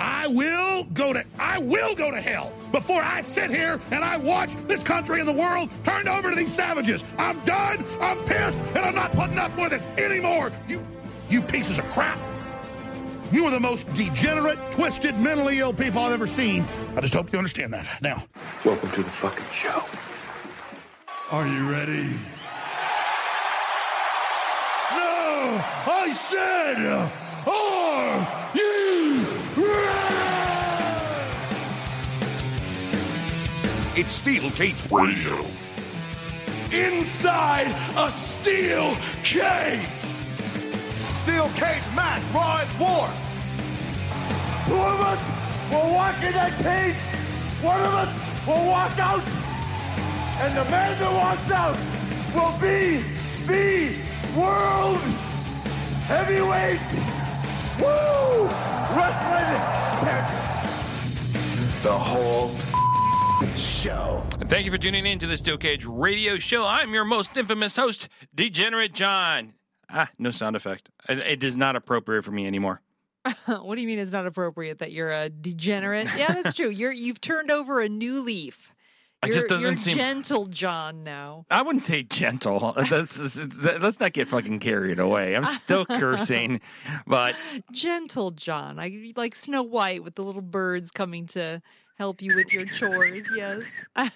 I will go to I will go to hell before I sit here and I watch this country and the world turned over to these savages. I'm done. I'm pissed, and I'm not putting up with it anymore. You you pieces of crap. You are the most degenerate, twisted, mentally ill people I've ever seen. I just hope you understand that. Now, Welcome to the fucking show. are you ready? No, I said, are It's Steel Cage Radio. Inside a steel cage. Steel Cage match, Raw is War. Two of us will walk in that cage. One of us will walk out. And the man that walks out will be the world heavyweight woo wrestling champion. The whole show. Thank you for tuning in to the Steel Cage Radio Show. I'm your most infamous host, Degenerate John. Ah, no sound effect. It, it is not appropriate for me anymore. what do you mean it's not appropriate that you're a degenerate? Yeah, that's true. You're you've turned over a new leaf. It You're, just doesn't you're seem- gentle, John. Now, I wouldn't say gentle. That's, that- let's not get fucking carried away. I'm still cursing, but gentle, John. I like Snow White with the little birds coming to help you with your chores. Yes.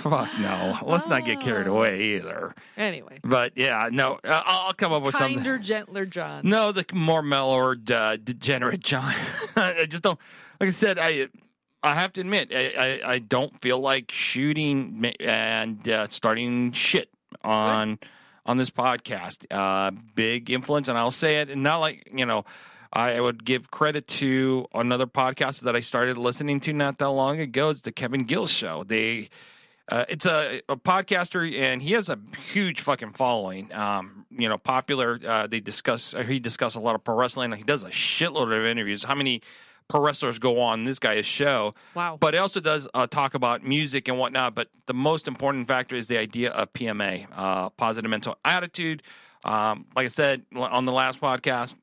fuck no. Let's not get carried Oh. away either. anyway, But yeah, no, uh, I'll come up with something. kinder, gentler, John. No, the more mellower, uh, degenerate John. I just don't. Like I said, I I have to admit, I I, I don't feel like shooting and uh, starting shit on on this podcast. Uh, big influence, and I'll say it, and not like you know. I would give credit to another podcast that I started listening to not that long ago. It's the Kevin Gill Show. They uh, it's a, a podcaster, and he has a huge fucking following. Um, you know, popular. Uh, they discuss. uh, He discuss a lot of pro wrestling. He does a shitload of interviews. How many pro wrestlers go on this guy's show? Wow. But he also does uh, talk about music and whatnot. But the most important factor is the idea of PMA, uh, positive mental attitude. Um, like I said on the last podcast,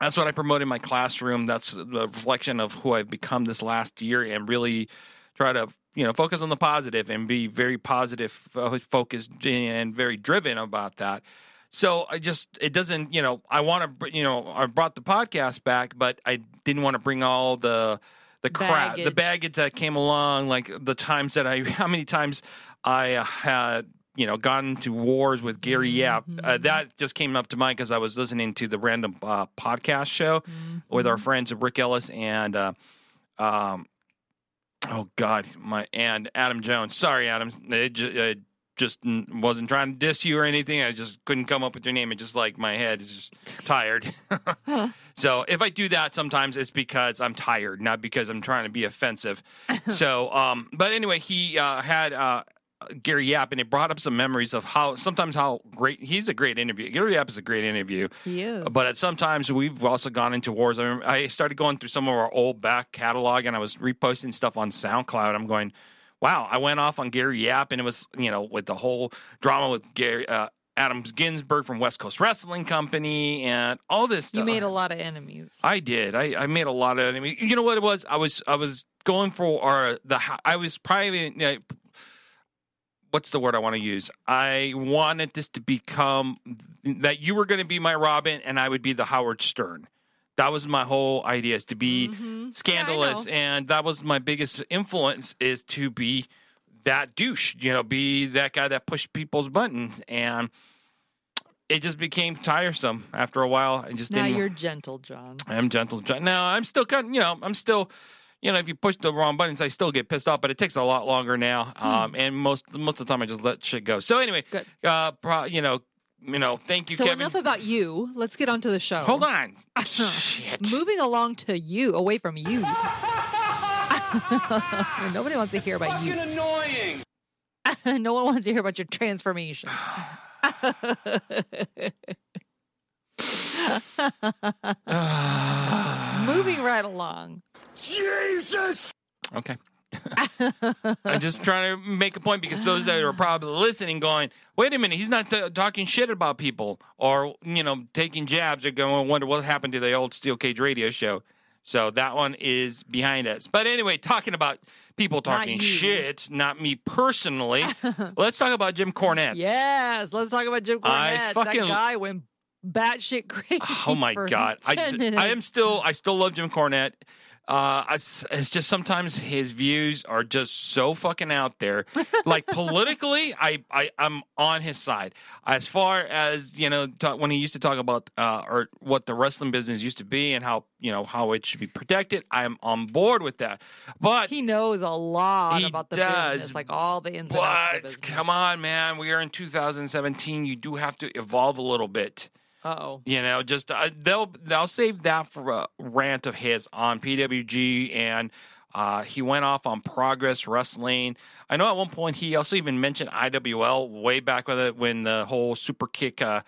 that's what I promote in my classroom. That's the reflection of who I've become this last year, and really try to you know focus on the positive and be very positive uh, focused and very driven about that. So I just it doesn't you know I want to you know I brought the podcast back, but I didn't want to bring all the the crap the Baggage. that came along, like the times that I how many times I uh, had you know gotten to wars with Gary Yap. Uh, that just came up to mind because I was listening to the random uh, podcast show with our friends Rick Ellis and uh, um oh god my and Adam Jones. Sorry, Adam. It ju- uh, just wasn't trying to diss you or anything. I just couldn't come up with your name. It just like my head is just tired. so if I do that sometimes, it's because I'm tired, not because I'm trying to be offensive. so, um, but anyway, he uh, had uh, Gary Yap, and it brought up some memories of how sometimes how great he's a great interview. Gary Yap is a great interview. He is. But at sometimes we've also gone into wars. I, remember, I started going through some of our old back catalog, and I was reposting stuff on SoundCloud. I'm going, wow! I went off on Gary Yap, and it was you know with the whole drama with Gary uh, Adam Ginsburg from West Coast Wrestling Company and all this stuff. you made a lot of enemies. I did. I, I made a lot of. Mean, you know what it was? I was I was going for our the. I was probably. What's the word I want to use? I wanted this to become that you were going to be my Robin and I would be the Howard Stern. That was my whole idea is to be Mhm. scandalous, Yeah, and that was my biggest influence is to be that douche. You know, be that guy that pushed people's buttons, and it just became tiresome after a while. I just Now didn't. you're gentle, John. I am gentle. John. Now I'm still kind of, you know, I'm still, you know, if you push the wrong buttons, I still get pissed off, but it takes a lot longer now. Um, and most most of the time I just let shit go. So anyway, Good. uh, pro, you know, you know, thank you, So Kevin. enough about you. Let's get on to the show. Hold on. shit. Moving along to you, away from you. Nobody wants to hear about you. annoying. no one wants to hear about your transformation. Moving right along. Jesus! Okay. I'm just trying to make a point because those that are probably listening, going, "Wait a minute, he's not t- talking shit about people or you know taking jabs," are going wonder what happened to the old Steel Cage Radio show. So that one is behind us. But anyway, talking about people talking you. shit, not me personally. let's talk about Jim Cornette. yes, let's talk about Jim Cornette. I Cornette. fucking- that guy went batshit crazy. Oh my for god, I, 10 minutes. I am still I still love Jim Cornette. Uh, it's just sometimes his views are just so fucking out there. Like politically, I, I I'm on his side. As far as you know, talk, when he used to talk about uh, or what the wrestling business used to be and how you know how it should be protected, I'm on board with that. But He knows a lot about the does, business, like all the ins and outs but come on, man, we are in 2017. You do have to evolve a little bit. Oh, You know, just uh, they'll they'll save that for a rant of his on PWG, and uh, he went off on Progress Wrestling. I know at one point he also even mentioned IWL way back with it when the whole Super Kick uh,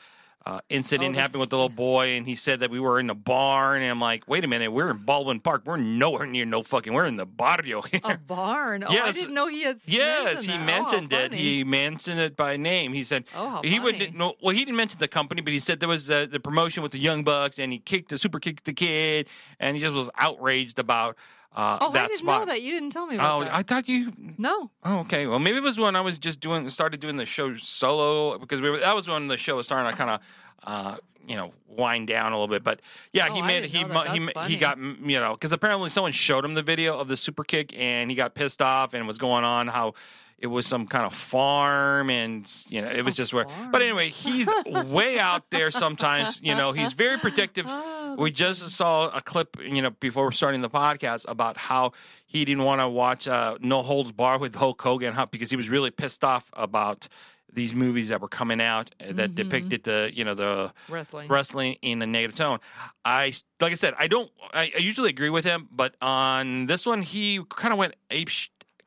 uh, incident Oh, happened with the little boy, and he said that we were in the barn, and I'm like, wait a minute, we're in Baldwin Park, we're nowhere near no fucking, we're in the barrio here. a barn. Oh, I didn't know he had. Yes, he that. mentioned oh, it. He mentioned it by name. He said Oh, he would funny. no, well, he didn't mention the company, but he said there was uh, the promotion with the Young Bucks, and he kicked the super kicked the kid, and he just was outraged about uh, Oh, I didn't spot. know that. You didn't tell me about Oh, that. I thought you. no. Oh, okay. Well, maybe it was when I was just doing started doing the show solo because we were, that was when the show was starting I kind of. Uh, you know, wind down a little bit, but yeah, Oh, he made he that. he funny. he got you know because apparently someone showed him the video of the super kick and he got pissed off and was going on how it was some kind of farm and you know it was A just where. But anyway, he's way out there sometimes. You know, he's very protective. Oh, We just saw a clip, you know, before starting the podcast about how he didn't want to watch uh, No Holds Barred with Hulk Hogan because he was really pissed off about these movies that were coming out that Mhm. depicted the, you know, the wrestling. wrestling in a negative tone. I like I said, I don't. I, I usually agree with him, but on this one, he kind of went ape,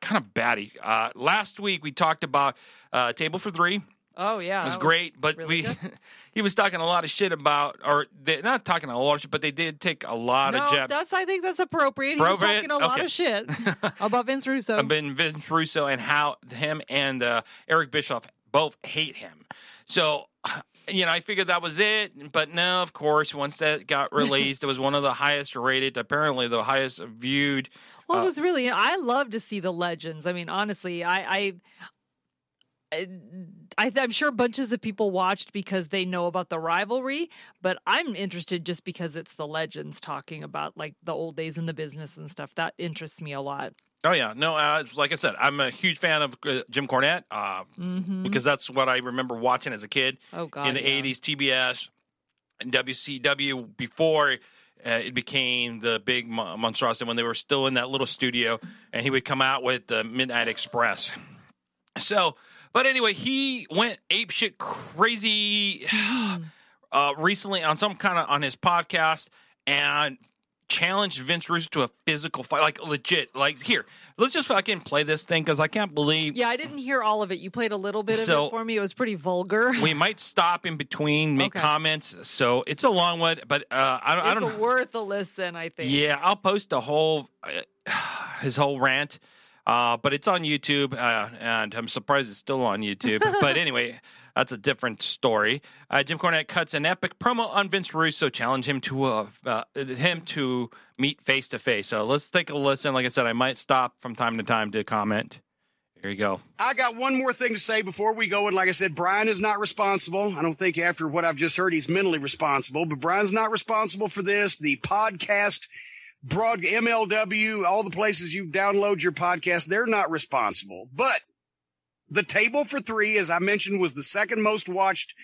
kind of batty. Uh, last week we talked about uh, Table for Three. Oh yeah, It was that great, but really we good. he was talking a lot of shit about, or they not talking a lot of shit, but they did take a lot no, of jabs. that's I think that's appropriate. He was talking a lot of shit about Vince Russo. I've Vince Russo and how him and uh, Eric Bischoff both hate him. So, you know, I figured that was it. But no, of course, once that got released, it was one of the highest rated, apparently the highest viewed. Well, Uh, it was really. I love to see the legends. I mean, honestly, I, I, I, I'm sure bunches of people watched because they know about the rivalry, but I'm interested just because it's the legends talking about like the old days in the business and stuff. That interests me a lot. Oh yeah, no, uh, like I said, I'm a huge fan of uh, Jim Cornette uh, Mm-hmm. because that's what I remember watching as a kid. oh God, in the yeah. 80s TBS and WCW before uh, it became the big mo- monstrosity when they were still in that little studio and he would come out with the Midnight Express. So, but anyway, he went ape shit crazy uh, recently on some kind of on his podcast and challenged Vince Russo to a physical fight, like legit. Like here, let's just fucking play this thing because I can't believe Yeah, I didn't hear all of it. You played a little bit of So- it for me. It was pretty vulgar. we might stop in between, make Okay. comments. So it's a long one, but uh, I, don't- I it's don't. worth a listen. I think. Yeah, I'll post the whole uh, his whole rant, uh, but it's on YouTube, uh, and I'm surprised it's still on YouTube. but anyway, that's a different story. Uh, Jim Cornette cuts an epic promo on Vince Russo, challenge him to uh, uh, him to meet face to face. So let's take a listen. Like I said, I might stop from time to time to comment. Here you go. I got one more thing to say before we go. And like I said, Brian is not responsible. I don't think after what I've just heard, he's mentally responsible, but Brian's not responsible for this. The podcast, broad MLW, all the places you download your podcast, they're not responsible. But the table for three, as I mentioned, was the second most watched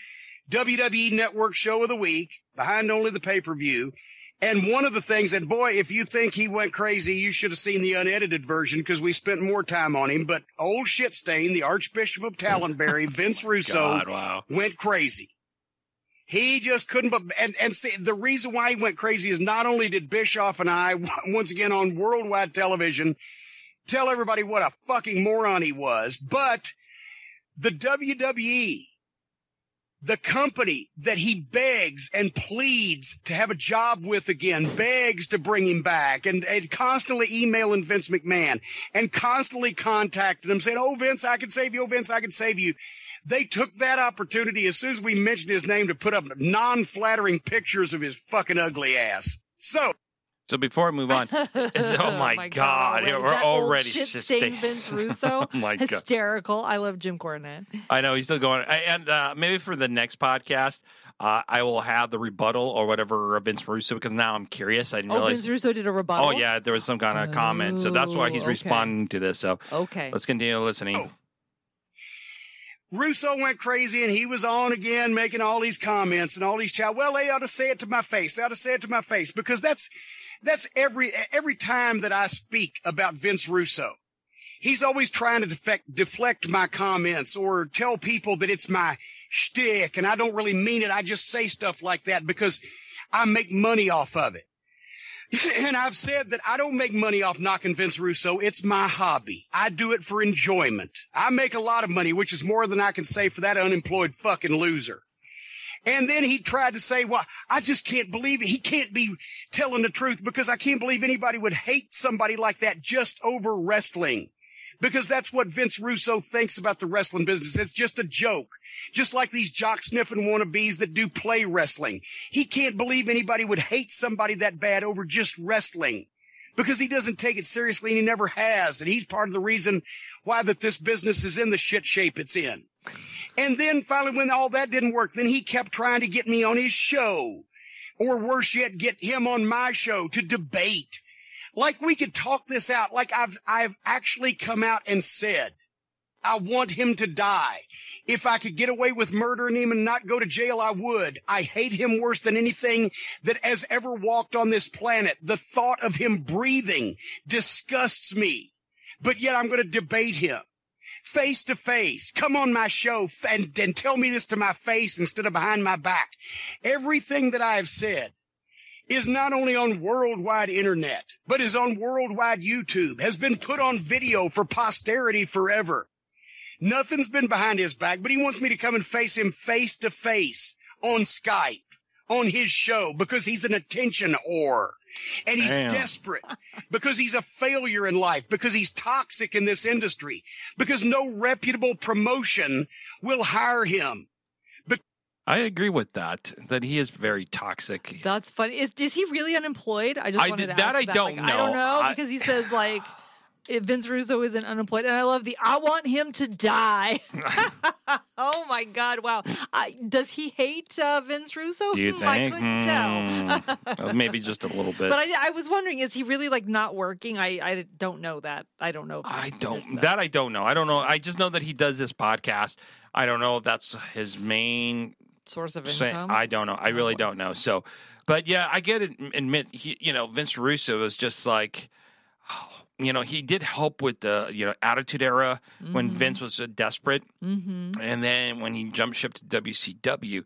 WWE network show of the week behind only the pay per view. And one of the things, and boy, if you think he went crazy, you should have seen the unedited version because we spent more time on him. But old shit stain, the Archbishop of Talonberry, Vince oh Russo, God, wow. went crazy. He just couldn't, but, and, and see, the reason why he went crazy is not only did Bischoff and I, once again on worldwide television, tell everybody what a fucking moron he was, but the WWE the company that he begs and pleads to have a job with again, begs to bring him back and, and constantly emailing Vince McMahon and constantly contacting him saying, Oh, Vince, I can save you. Oh, Vince, I can save you. They took that opportunity as soon as we mentioned his name to put up non-flattering pictures of his fucking ugly ass. So So before I move on, oh my, God, Right, we're that already old shit just stained Vince Russo. Oh my God. Hysterical. I love Jim Cornette. I know he's still going. And uh, maybe for the next podcast, uh, I will have the rebuttal or whatever of Vince Russo because now I'm curious. I didn't Oh, realize. Vince Russo did a rebuttal. Oh yeah, there was some kind of comment, so that's why he's Oh, okay. responding to this. So Okay. let's continue listening. Oh. Russo went crazy and he was on again making all these comments and all these chat. Well, they ought to say it to my face. They ought to say it to my face because that's, that's every, every time that I speak about Vince Russo. He's always trying to deflect, deflect my comments or tell people that it's my shtick and I don't really mean it. I just say stuff like that because I make money off of it. And I've said that I don't make money off knocking Vince Russo. It's my hobby. I do it for enjoyment. I make a lot of money, which is more than I can say for that unemployed fucking loser. And then he tried to say, well, I just can't believe it. He can't be telling the truth because I can't believe anybody would hate somebody like that just over wrestling. Because that's what Vince Russo thinks about the wrestling business. It's just a joke. Just like these jock sniffing wannabes that do play wrestling. He can't believe anybody would hate somebody that bad over just wrestling because he doesn't take it seriously and he never has. And he's part of the reason why that this business is in the shit shape it's in. And then finally, when all that didn't work, then he kept trying to get me on his show or worse yet, get him on my show to debate. Like we could talk this out. Like I've, I've actually come out and said, I want him to die. If I could get away with murdering him and not go to jail, I would. I hate him worse than anything that has ever walked on this planet. The thought of him breathing disgusts me, but yet I'm going to debate him face to face. Come on my show and, and tell me this to my face instead of behind my back. Everything that I have said is not only on worldwide internet, but is on worldwide YouTube, has been put on video for posterity forever. Nothing's been behind his back, but he wants me to come and face him face to face on Skype, on his show, because he's an attention whore. And he's Damn. desperate because he's a failure in life, because he's toxic in this industry, because no reputable promotion will hire him. I agree with that. That he is very toxic. That's funny. Is is he really unemployed? I just I wanted to that I don't Like, I don't know. know I- because he says like if Vince Russo isn't unemployed, and I love the "I want him to die." oh my God! Wow. I, does he hate uh, Vince Russo? You Hmm, I think? couldn't tell. Hmm. Uh, Maybe just a little bit. But I, I was wondering, is he really like not working? I, I don't know that. I don't know. I don't. That I don't know. I don't know. I just know that he does this podcast. I don't know if that's his main. Source of income. I don't know. I really don't know. So, but yeah, I get it. Admit, he, you know, Vince Russo was just like, you know, he did help with the you know Attitude Era when Vince was uh, desperate, Mm-hmm. and then when he jumped ship to WCW,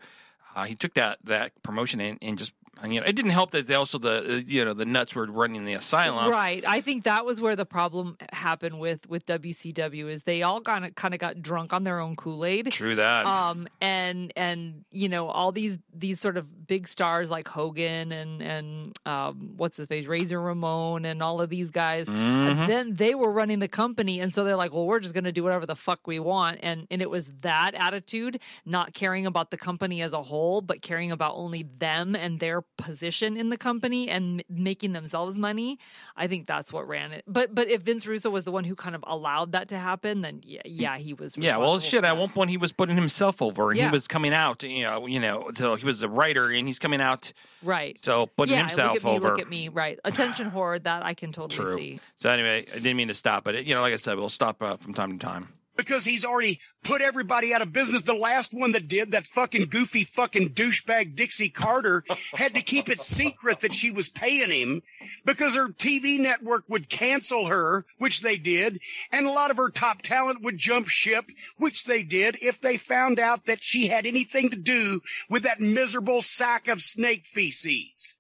uh, he took that that promotion and, and just you know it didn't help that they also the uh, you know the nuts were running the asylum. Right. I think that was where the problem happened with with WCW is they all kind of kind of got drunk on their own Kool Aid. True that. Um and and you know all these these sort of big stars like Hogan and and um what's his face Razor Ramon and all of these guys Mhm. and then they were running the company and so they're like well we're just going to do whatever the fuck we want and and it was that attitude not caring about the company as a whole but caring about only them and their position in the company and m- making themselves money i think that's what ran it but but if vince russo was the one who kind of allowed that to happen then yeah yeah he was Yeah, well, shit. At one point, he was putting himself over, and Yeah. he was coming out. You know, you know, so he was a writer, and he's coming out, right so putting yeah, himself look at me, over. Look at me, right? Attention horror that I can totally True. see. So anyway, I didn't mean to stop, but you know, like I said, we'll stop uh, from time to time. Because he's already put everybody out of business. The last one that did, that fucking goofy fucking douchebag Dixie Carter, had to keep it secret that she was paying him because her TV network would cancel her, which they did, and a lot of her top talent would jump ship, which they did, if they found out that she had anything to do with that miserable sack of snake feces.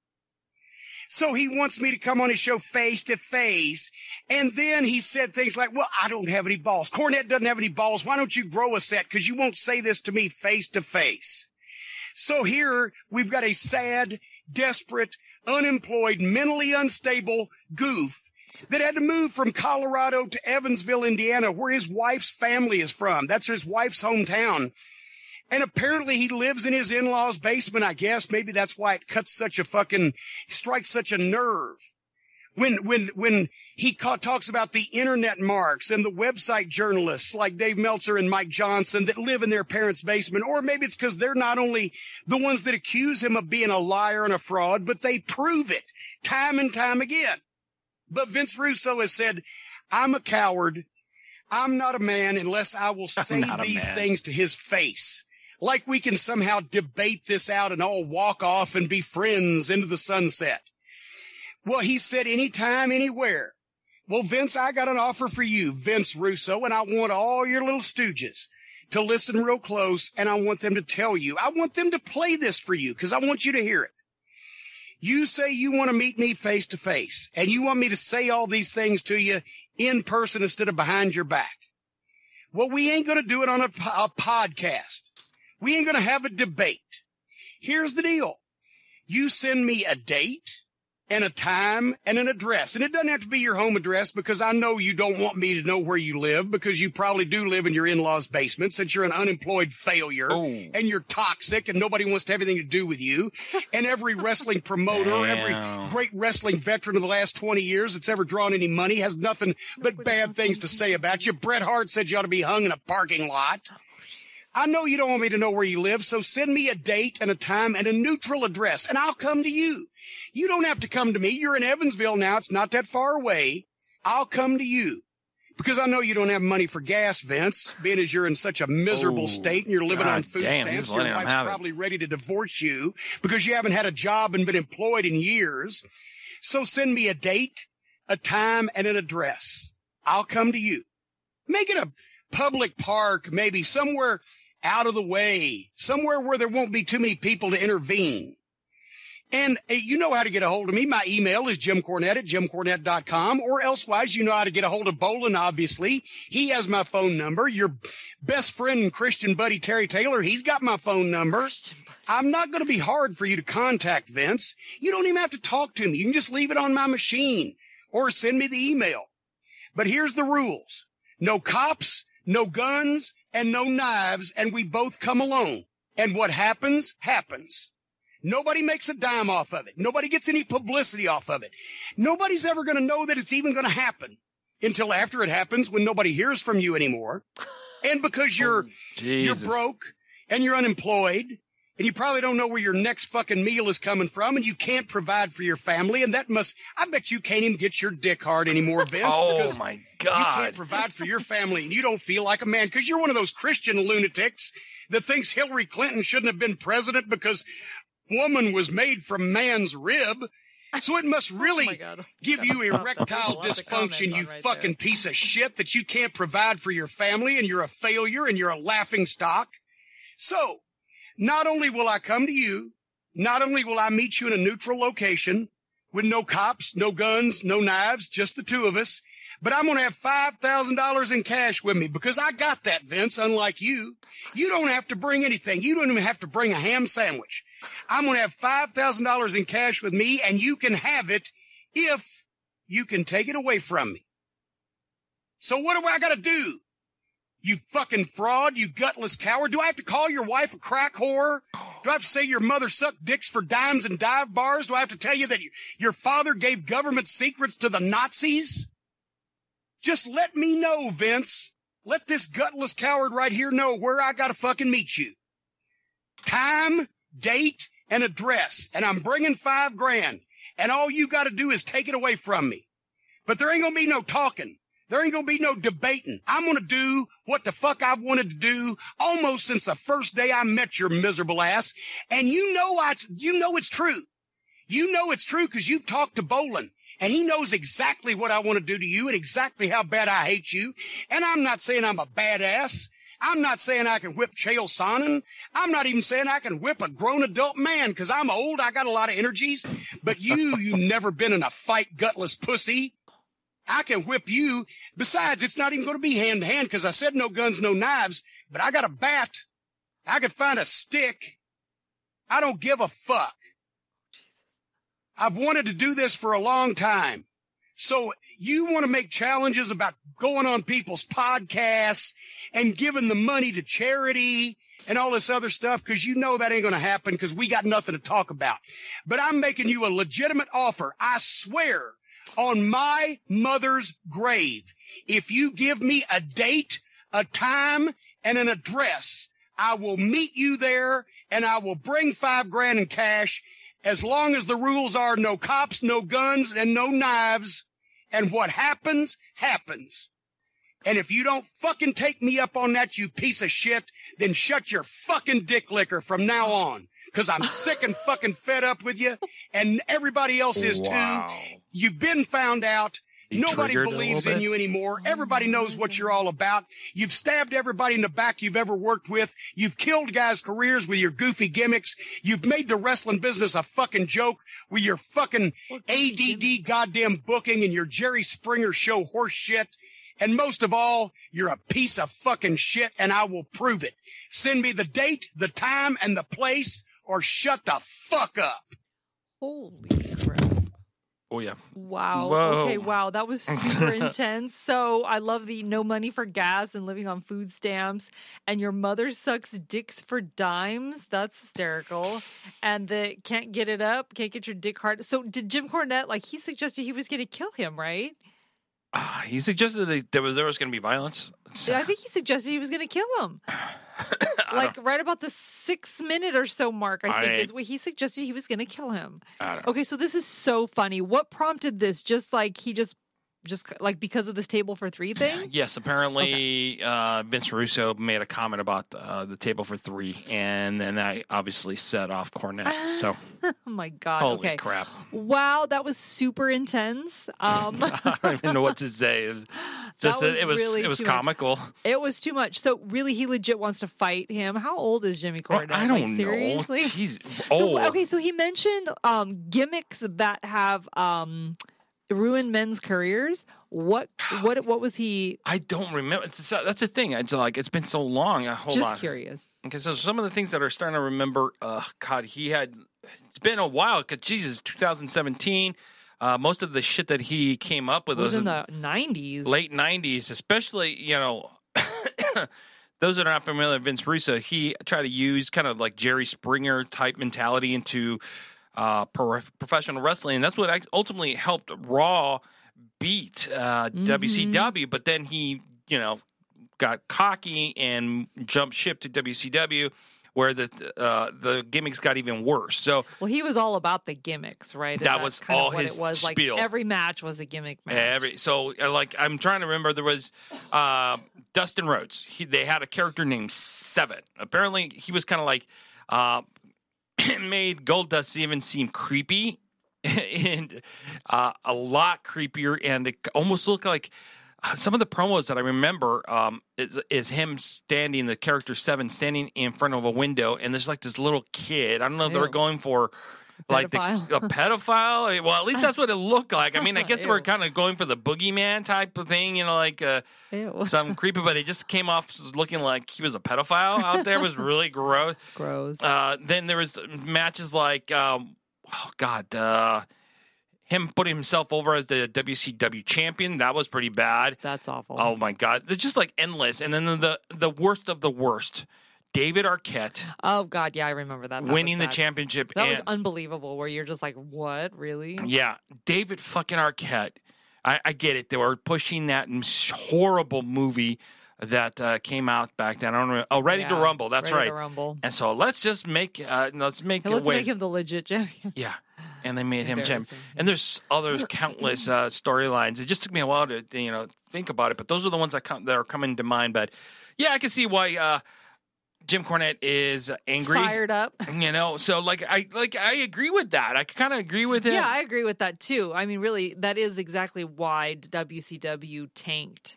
So he wants me to come on his show face to face. And then he said things like, well, I don't have any balls. Cornette doesn't have any balls. Why don't you grow a set? Cause you won't say this to me face to face. So here we've got a sad, desperate, unemployed, mentally unstable goof that had to move from Colorado to Evansville, Indiana, where his wife's family is from. That's his wife's hometown. And apparently he lives in his in-laws basement, I guess. Maybe that's why it cuts such a fucking, strikes such a nerve. When, when, when he ca- talks about the internet marks and the website journalists like Dave Meltzer and Mike Johnson that live in their parents' basement, or maybe it's because they're not only the ones that accuse him of being a liar and a fraud, but they prove it time and time again. But Vince Russo has said, I'm a coward. I'm not a man unless I will say these man. things to his face. Like we can somehow debate this out and all walk off and be friends into the sunset. Well, he said anytime, anywhere. Well, Vince, I got an offer for you, Vince Russo, and I want all your little stooges to listen real close and I want them to tell you. I want them to play this for you because I want you to hear it. You say you want to meet me face to face and you want me to say all these things to you in person instead of behind your back. Well, we ain't going to do it on a, a podcast. We ain't going to have a debate. Here's the deal. You send me a date and a time and an address. And it doesn't have to be your home address because I know you don't want me to know where you live because you probably do live in your in-laws basement since you're an unemployed failure Oh. and you're toxic and nobody wants to have anything to do with you. And every wrestling promoter, every great wrestling veteran of the last 20 years that's ever drawn any money has nothing but bad things to say about you. Bret Hart said you ought to be hung in a parking lot. I know you don't want me to know where you live, so send me a date and a time and a neutral address, and I'll come to you. You don't have to come to me. You're in Evansville now. It's not that far away. I'll come to you. Because I know you don't have money for gas, Vince, being as you're in such a miserable Oh, state and you're living on food damn, stamps. Your wife's probably ready to divorce you because you haven't had a job and been employed in years. So send me a date, a time, and an address. I'll come to you. Make it a public park, maybe somewhere out of the way, somewhere where there won't be too many people to intervene. And uh, you know how to get a hold of me. My email is jimcornett at jimcornette.com or elsewise you know how to get a hold of Bolin, obviously. He has my phone number. Your best friend and Christian buddy Terry Taylor, he's got my phone number. I'm not going to be hard for you to contact Vince. You don't even have to talk to me. You can just leave it on my machine or send me the email. But here's the rules. No cops, no guns, and no knives, and we both come alone. And what happens, happens. Nobody makes a dime off of it. Nobody gets any publicity off of it. Nobody's ever going to know that it's even going to happen until after it happens when nobody hears from you anymore. And because you're, oh, you're broke and you're unemployed and you probably don't know where your next fucking meal is coming from and you can't provide for your family. And that must, I bet you can't even get your dick hard anymore, Vince, Oh because my you can't provide for your family and you don't feel like a man because you're one of those Christian lunatics that thinks Hillary Clinton shouldn't have been president because woman was made from man's rib. So it must oh really Oh give you erectile lot to comment dysfunction, you right fucking there. piece of shit that you can't provide for your family and you're a failure and you're a laughing stock. So not only will I come to you, not only will I meet you in a neutral location with no cops, no guns, no knives, just the two of us, but I'm going to have $5,000 in cash with me because I got that, Vince, unlike you. You don't have to bring anything. You don't even have to bring a ham sandwich. I'm going to have $5,000 in cash with me and you can have it if you can take it away from me. So what do I got to do? You fucking fraud, you gutless coward. Do I have to call your wife a crack whore? Do I have to say your mother sucked dicks for dimes and dive bars? Do I have to tell you that you- your father gave government secrets to the Nazis? Just let me know, Vince. Let this gutless coward right here know where I gotta fucking meet you. Time, date, and address. And I'm bringing five grand. And all you gotta do is take it away from me. But there ain't gonna be no talking. There ain't gonna be no debating. I'm gonna do what the fuck I've wanted to do almost since the first day I met your miserable ass. And you know I, you know it's true. You know it's true because you've talked to Bolin. And he knows exactly what I want to do to you and exactly how bad I hate you. And I'm not saying I'm a badass. I'm not saying I can whip Chael Sonnen. I'm not even saying I can whip a grown adult man because I'm old. I got a lot of energies. But you, you've never been in a fight, gutless pussy. I can whip you. Besides, it's not even going to be hand to hand because I said no guns, no knives, but I got a bat. I could find a stick. I don't give a fuck. I've wanted to do this for a long time. So you want to make challenges about going on people's podcasts and giving the money to charity and all this other stuff because you know that ain't going to happen because we got nothing to talk about. But I'm making you a legitimate offer. I swear on my mother's grave, if you give me a date, a time, and an address, I will meet you there and I will bring five grand in cash as long as the rules are no cops, no guns, and no knives. And what happens, happens. And if you don't fucking take me up on that, you piece of shit, then shut your fucking dick liquor from now on. Cause I'm sick and fucking fed up with you and everybody else is Wow. too. You've been found out. You Nobody believes in you anymore. Everybody knows what you're all about. You've stabbed everybody in the back you've ever worked with. You've killed guys' careers with your goofy gimmicks. You've made the wrestling business a fucking joke with your fucking ADD goddamn booking and your Jerry Springer show horse shit. And most of all, you're a piece of fucking shit and I will prove it. Send me the date, the time, and the place or shut the fuck up. Holy crap. Oh yeah. Wow. Whoa. Okay, wow. That was super intense. So I love the no money for gas and living on food stamps. And your mother sucks dicks for dimes. That's hysterical. And the can't get it up, can't get your dick hard. So did Jim Cornette, like he suggested he was going to kill him, right? Ah, he suggested that there was there was going to be violence. I think he suggested he was going to kill him. Like right about the six minute or so mark, I think I- is what he suggested he was going to kill him. I. Okay, so this is so funny. What prompted this? Just like he just, just like because of this table for three thing? Yes, apparently uh, Vince Russo made a comment about uh, the table for three, and then that obviously set off Cornette. So oh my god. holy okay. crap! Wow, that was super intense. Um, I don't even know what to say. It was just That that it was really it was too much. comical. it was too much. So really, he legit wants to fight him. How old is Jimmy Well, I don't know. seriously? He's So, old. okay, so he mentioned um, gimmicks that have um, ruined men's careers. What what what was he? I don't remember. It's, that's the thing. It's like it's been so long. Uh, hold just on. curious. Okay, so some of the things that are starting to remember. Uh, God, he had. It's been a while. Cause Jesus, 2017. Uh, most of the shit that he came up with It was was in the nineties. late 90s, especially, you know, those that are not familiar with Vince Russo, he tried to use kind of like Jerry Springer type mentality into uh, pro- professional wrestling. And that's what ultimately helped Raw beat uh, Mhm. WCW. But then he, you know, got cocky and jumped ship to WCW. Where the uh, the gimmicks got even worse. So Well, he was all about the gimmicks, right? And That was kind of all what his it was. Like spiel. every match was a gimmick match. Every so uh, like I'm trying to remember there was uh, Dustin Rhodes. He, they had a character named Seven. Apparently he was kind of like uh, made Goldust even seem creepy and uh, a lot creepier and it almost looked like some of the promos that I remember um, is, is him standing, the character Seven standing in front of a window, and there's like this little kid. I don't know if they were going for like the, Pedophile? a pedophile. Well, at least that's what it looked like. I mean, I guess they were kind of going for the boogeyman type of thing, you know, like uh, some creepy, but it just came off looking like he was a pedophile out there. It was really gross. Gross. Uh, then there was matches like, um, oh God, uh, him putting himself over as the WCW champion. That was pretty bad. That's awful. Oh my God, they're just like endless. And then the the, the worst of the worst, David Arquette Oh, God, yeah, I remember that. That winning the championship. That and, was unbelievable. Where you're just like, what, really? Yeah, David fucking Arquette. I, I get it. They were pushing that horrible movie that uh, came out back then. I don't know. Oh, Ready to Rumble. That's Ready right. to Rumble. And so let's just make uh, let's make let's way. make him the legit champion. yeah, and they made him champ. And there's other countless uh, storylines. It just took me a while to you know think about it, but those are the ones that come that are coming to mind. But yeah, I can see why uh, Jim Cornette is angry. Fired up. You know, so like I like I agree with that. I kind of agree with it. Yeah, I agree with that too. I mean, really, that is exactly why WCW tanked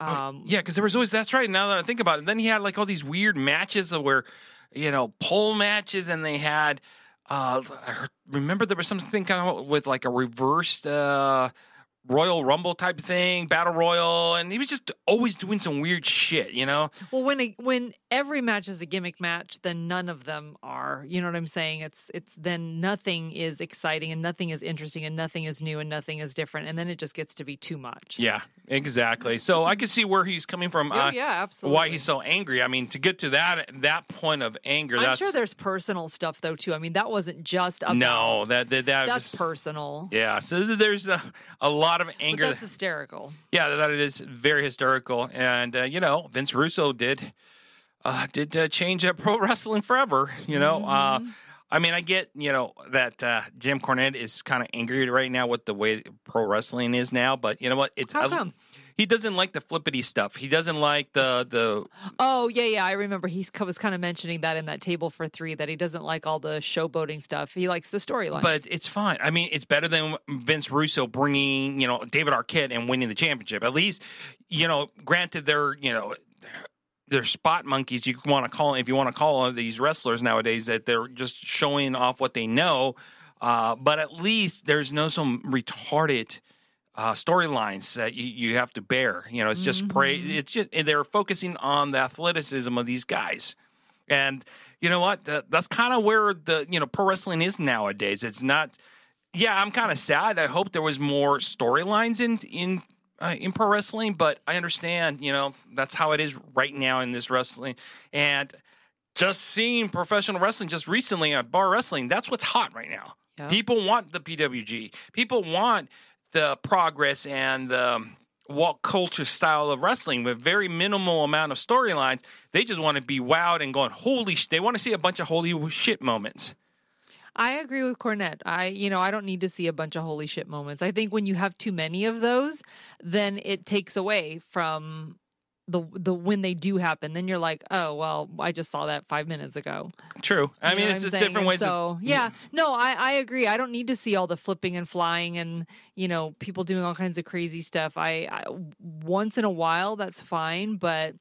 Um, Oh, yeah, because there was always that's right. Now that I think about it, then he had like all these weird matches where, you know, pole matches, and they had. Uh, I remember there was something kind of with like a reversed uh, Royal Rumble type thing, Battle Royal, and he was just always doing some weird shit, you know. Well, when a, when every match is a gimmick match, then none of them are. You know what I'm saying? It's it's then nothing is exciting and nothing is interesting and nothing is new and nothing is different, and then it just gets to be too much. Yeah, exactly. So I can see where he's coming from. Oh, uh, yeah, absolutely. Why he's so angry. I mean, to get to that that point of anger, I'm sure there's personal stuff though too. I mean, that wasn't just about, no, that that, that that's was, personal. yeah. So there's a, a lot of But anger. that's hysterical. Yeah, that it is very hysterical. and uh, you know, Vince Russo did uh, did uh, change up pro wrestling forever. You know, uh, Mm-hmm. I mean, I get you know that uh, Jim Cornette is kind of angry right now with the way pro wrestling is now, but you know what? It's How I- come? He doesn't like the flippity stuff. He doesn't like the the Oh yeah, yeah. I remember he was kind of mentioning that in that table for three that he doesn't like all the showboating stuff. He likes the storyline. But it's fine. I mean, it's better than Vince Russo bringing, you know, David Arquette and winning the championship. At least, you know, granted they're, you know, they're spot monkeys. You want to call if you want to call these wrestlers nowadays that they're just showing off what they know. Uh, but at least there's no some retarded uh, storylines that you, you have to bear. You know, it's just pray. It's just they're focusing on the athleticism of these guys. And you know what? That, that's kind of where the you know pro wrestling is nowadays. It's not. Yeah, I'm kind of sad. I hope there was more storylines in in uh, in pro wrestling, but I understand. You know, that's how it is right now in this wrestling. And just seeing professional wrestling just recently at bar wrestling, that's what's hot right now. Yeah. People want the PWG. People want the progress and the um, walk culture style of wrestling with very minimal amount of storylines. They just want to be wowed and going, holy sh-. They want to see a bunch of holy shit moments. I agree with Cornette. I, you know, I don't need to see a bunch of holy shit moments. I think when you have too many of those, then it takes away from the the when they do happen. Then you're like, oh well, I just saw that five minutes ago. True. I You mean, it's just saying? different And ways. of- So yeah, no, I I agree. I don't need to see all the flipping and flying and you know people doing all kinds of crazy stuff. I, I once in a while that's fine, but.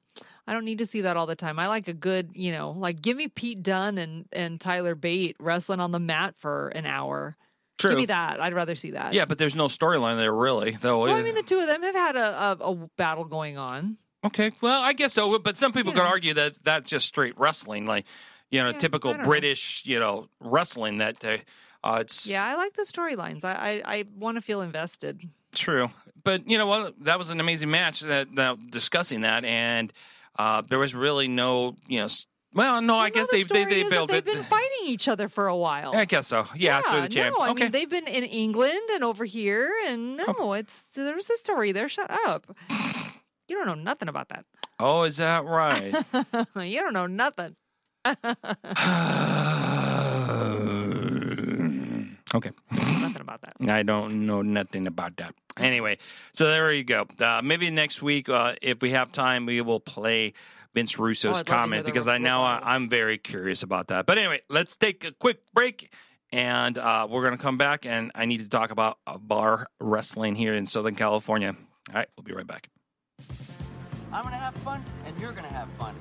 I don't need to see that all the time. I like a good, you know, like give me Pete Dunne and and Tyler Bate wrestling on the mat for an hour. True. Give me that. I'd rather see that. Yeah, but there's no storyline there really, though. Well, I mean, the two of them have had a, a, a battle going on. Okay, well, I guess so. But some people You could argue that that's just straight wrestling, like you know, Yeah, typical don't know. British, you know, wrestling. That uh, uh, it's Yeah, I like the storylines. I I, I want to feel invested. true. But you know what? That was an amazing match. That, that discussing that, and uh, there was really no, you know. Well, no, I Well, guess they the they they that built they've it. been fighting each other for a while. I guess so. Yeah, after the champ. no, I okay. mean they've been in England and over here, and no, it's there's a story there. Shut up. You don't know nothing about that. oh, is that right? you don't know nothing. okay. nothing about that. I don't know nothing about that. Anyway, so there you go. Uh, maybe next week, uh, if we have time, we will play Vince Russo's Oh, to hear comment because I know I, I'm very curious about that. But anyway, let's take a quick break. And uh, we're going to come back, and I need to talk about bar wrestling here in Southern California. All right, we'll be right back. I'm gonna have fun, and you're gonna have fun.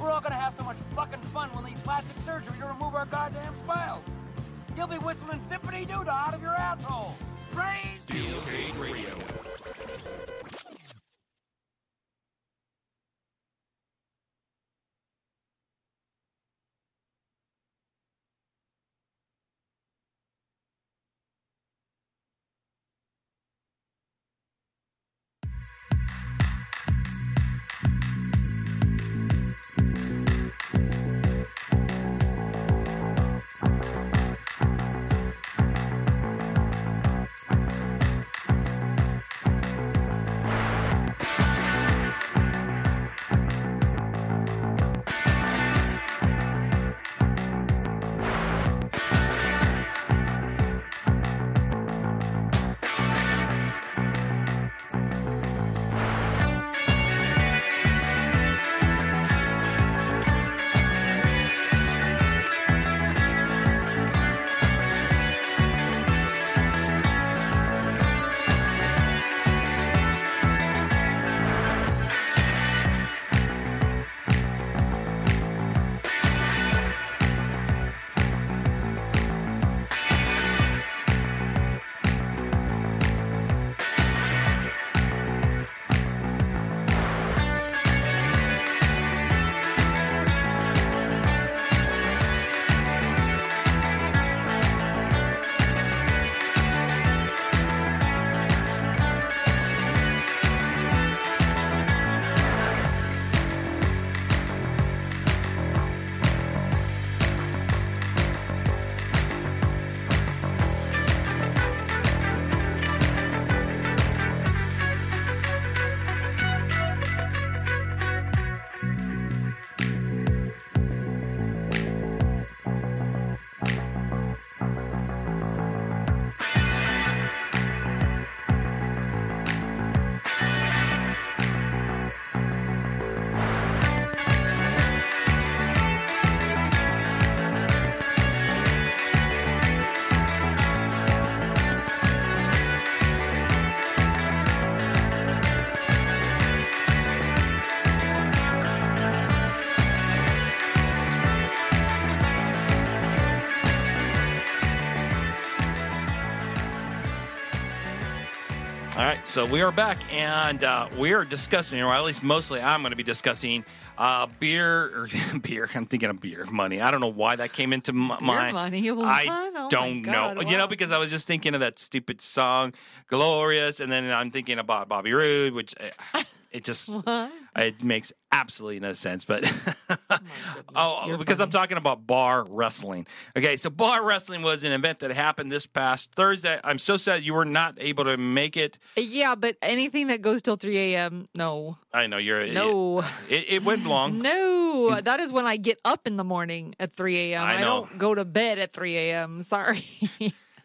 We're all gonna have so much fucking fun we'll need plastic surgery to remove our goddamn smiles. You'll be whistling Symphony Doodah out of your asshole. Praise All right, so we are back, and uh, we are discussing, or at least mostly, I'm going to be discussing uh, beer or beer. I'm thinking of beer money. I don't know why that came into my mind. money? I Oh don't know. God, You know, because I was just thinking of that stupid song, "Glorious," and then I'm thinking about Bobby Roode, which uh, it just What? it makes absolutely no sense. But oh, oh, you're because I'm talking about bar wrestling. Okay, so bar wrestling was an event that happened this past Thursday. I'm so sad you were not able to make it. Yeah, but anything that goes till 3 a.m., no. I know you're No. It, it went long. No, that is when I get up in the morning at 3 a.m. I I, don't go to bed at 3 a.m. Sorry.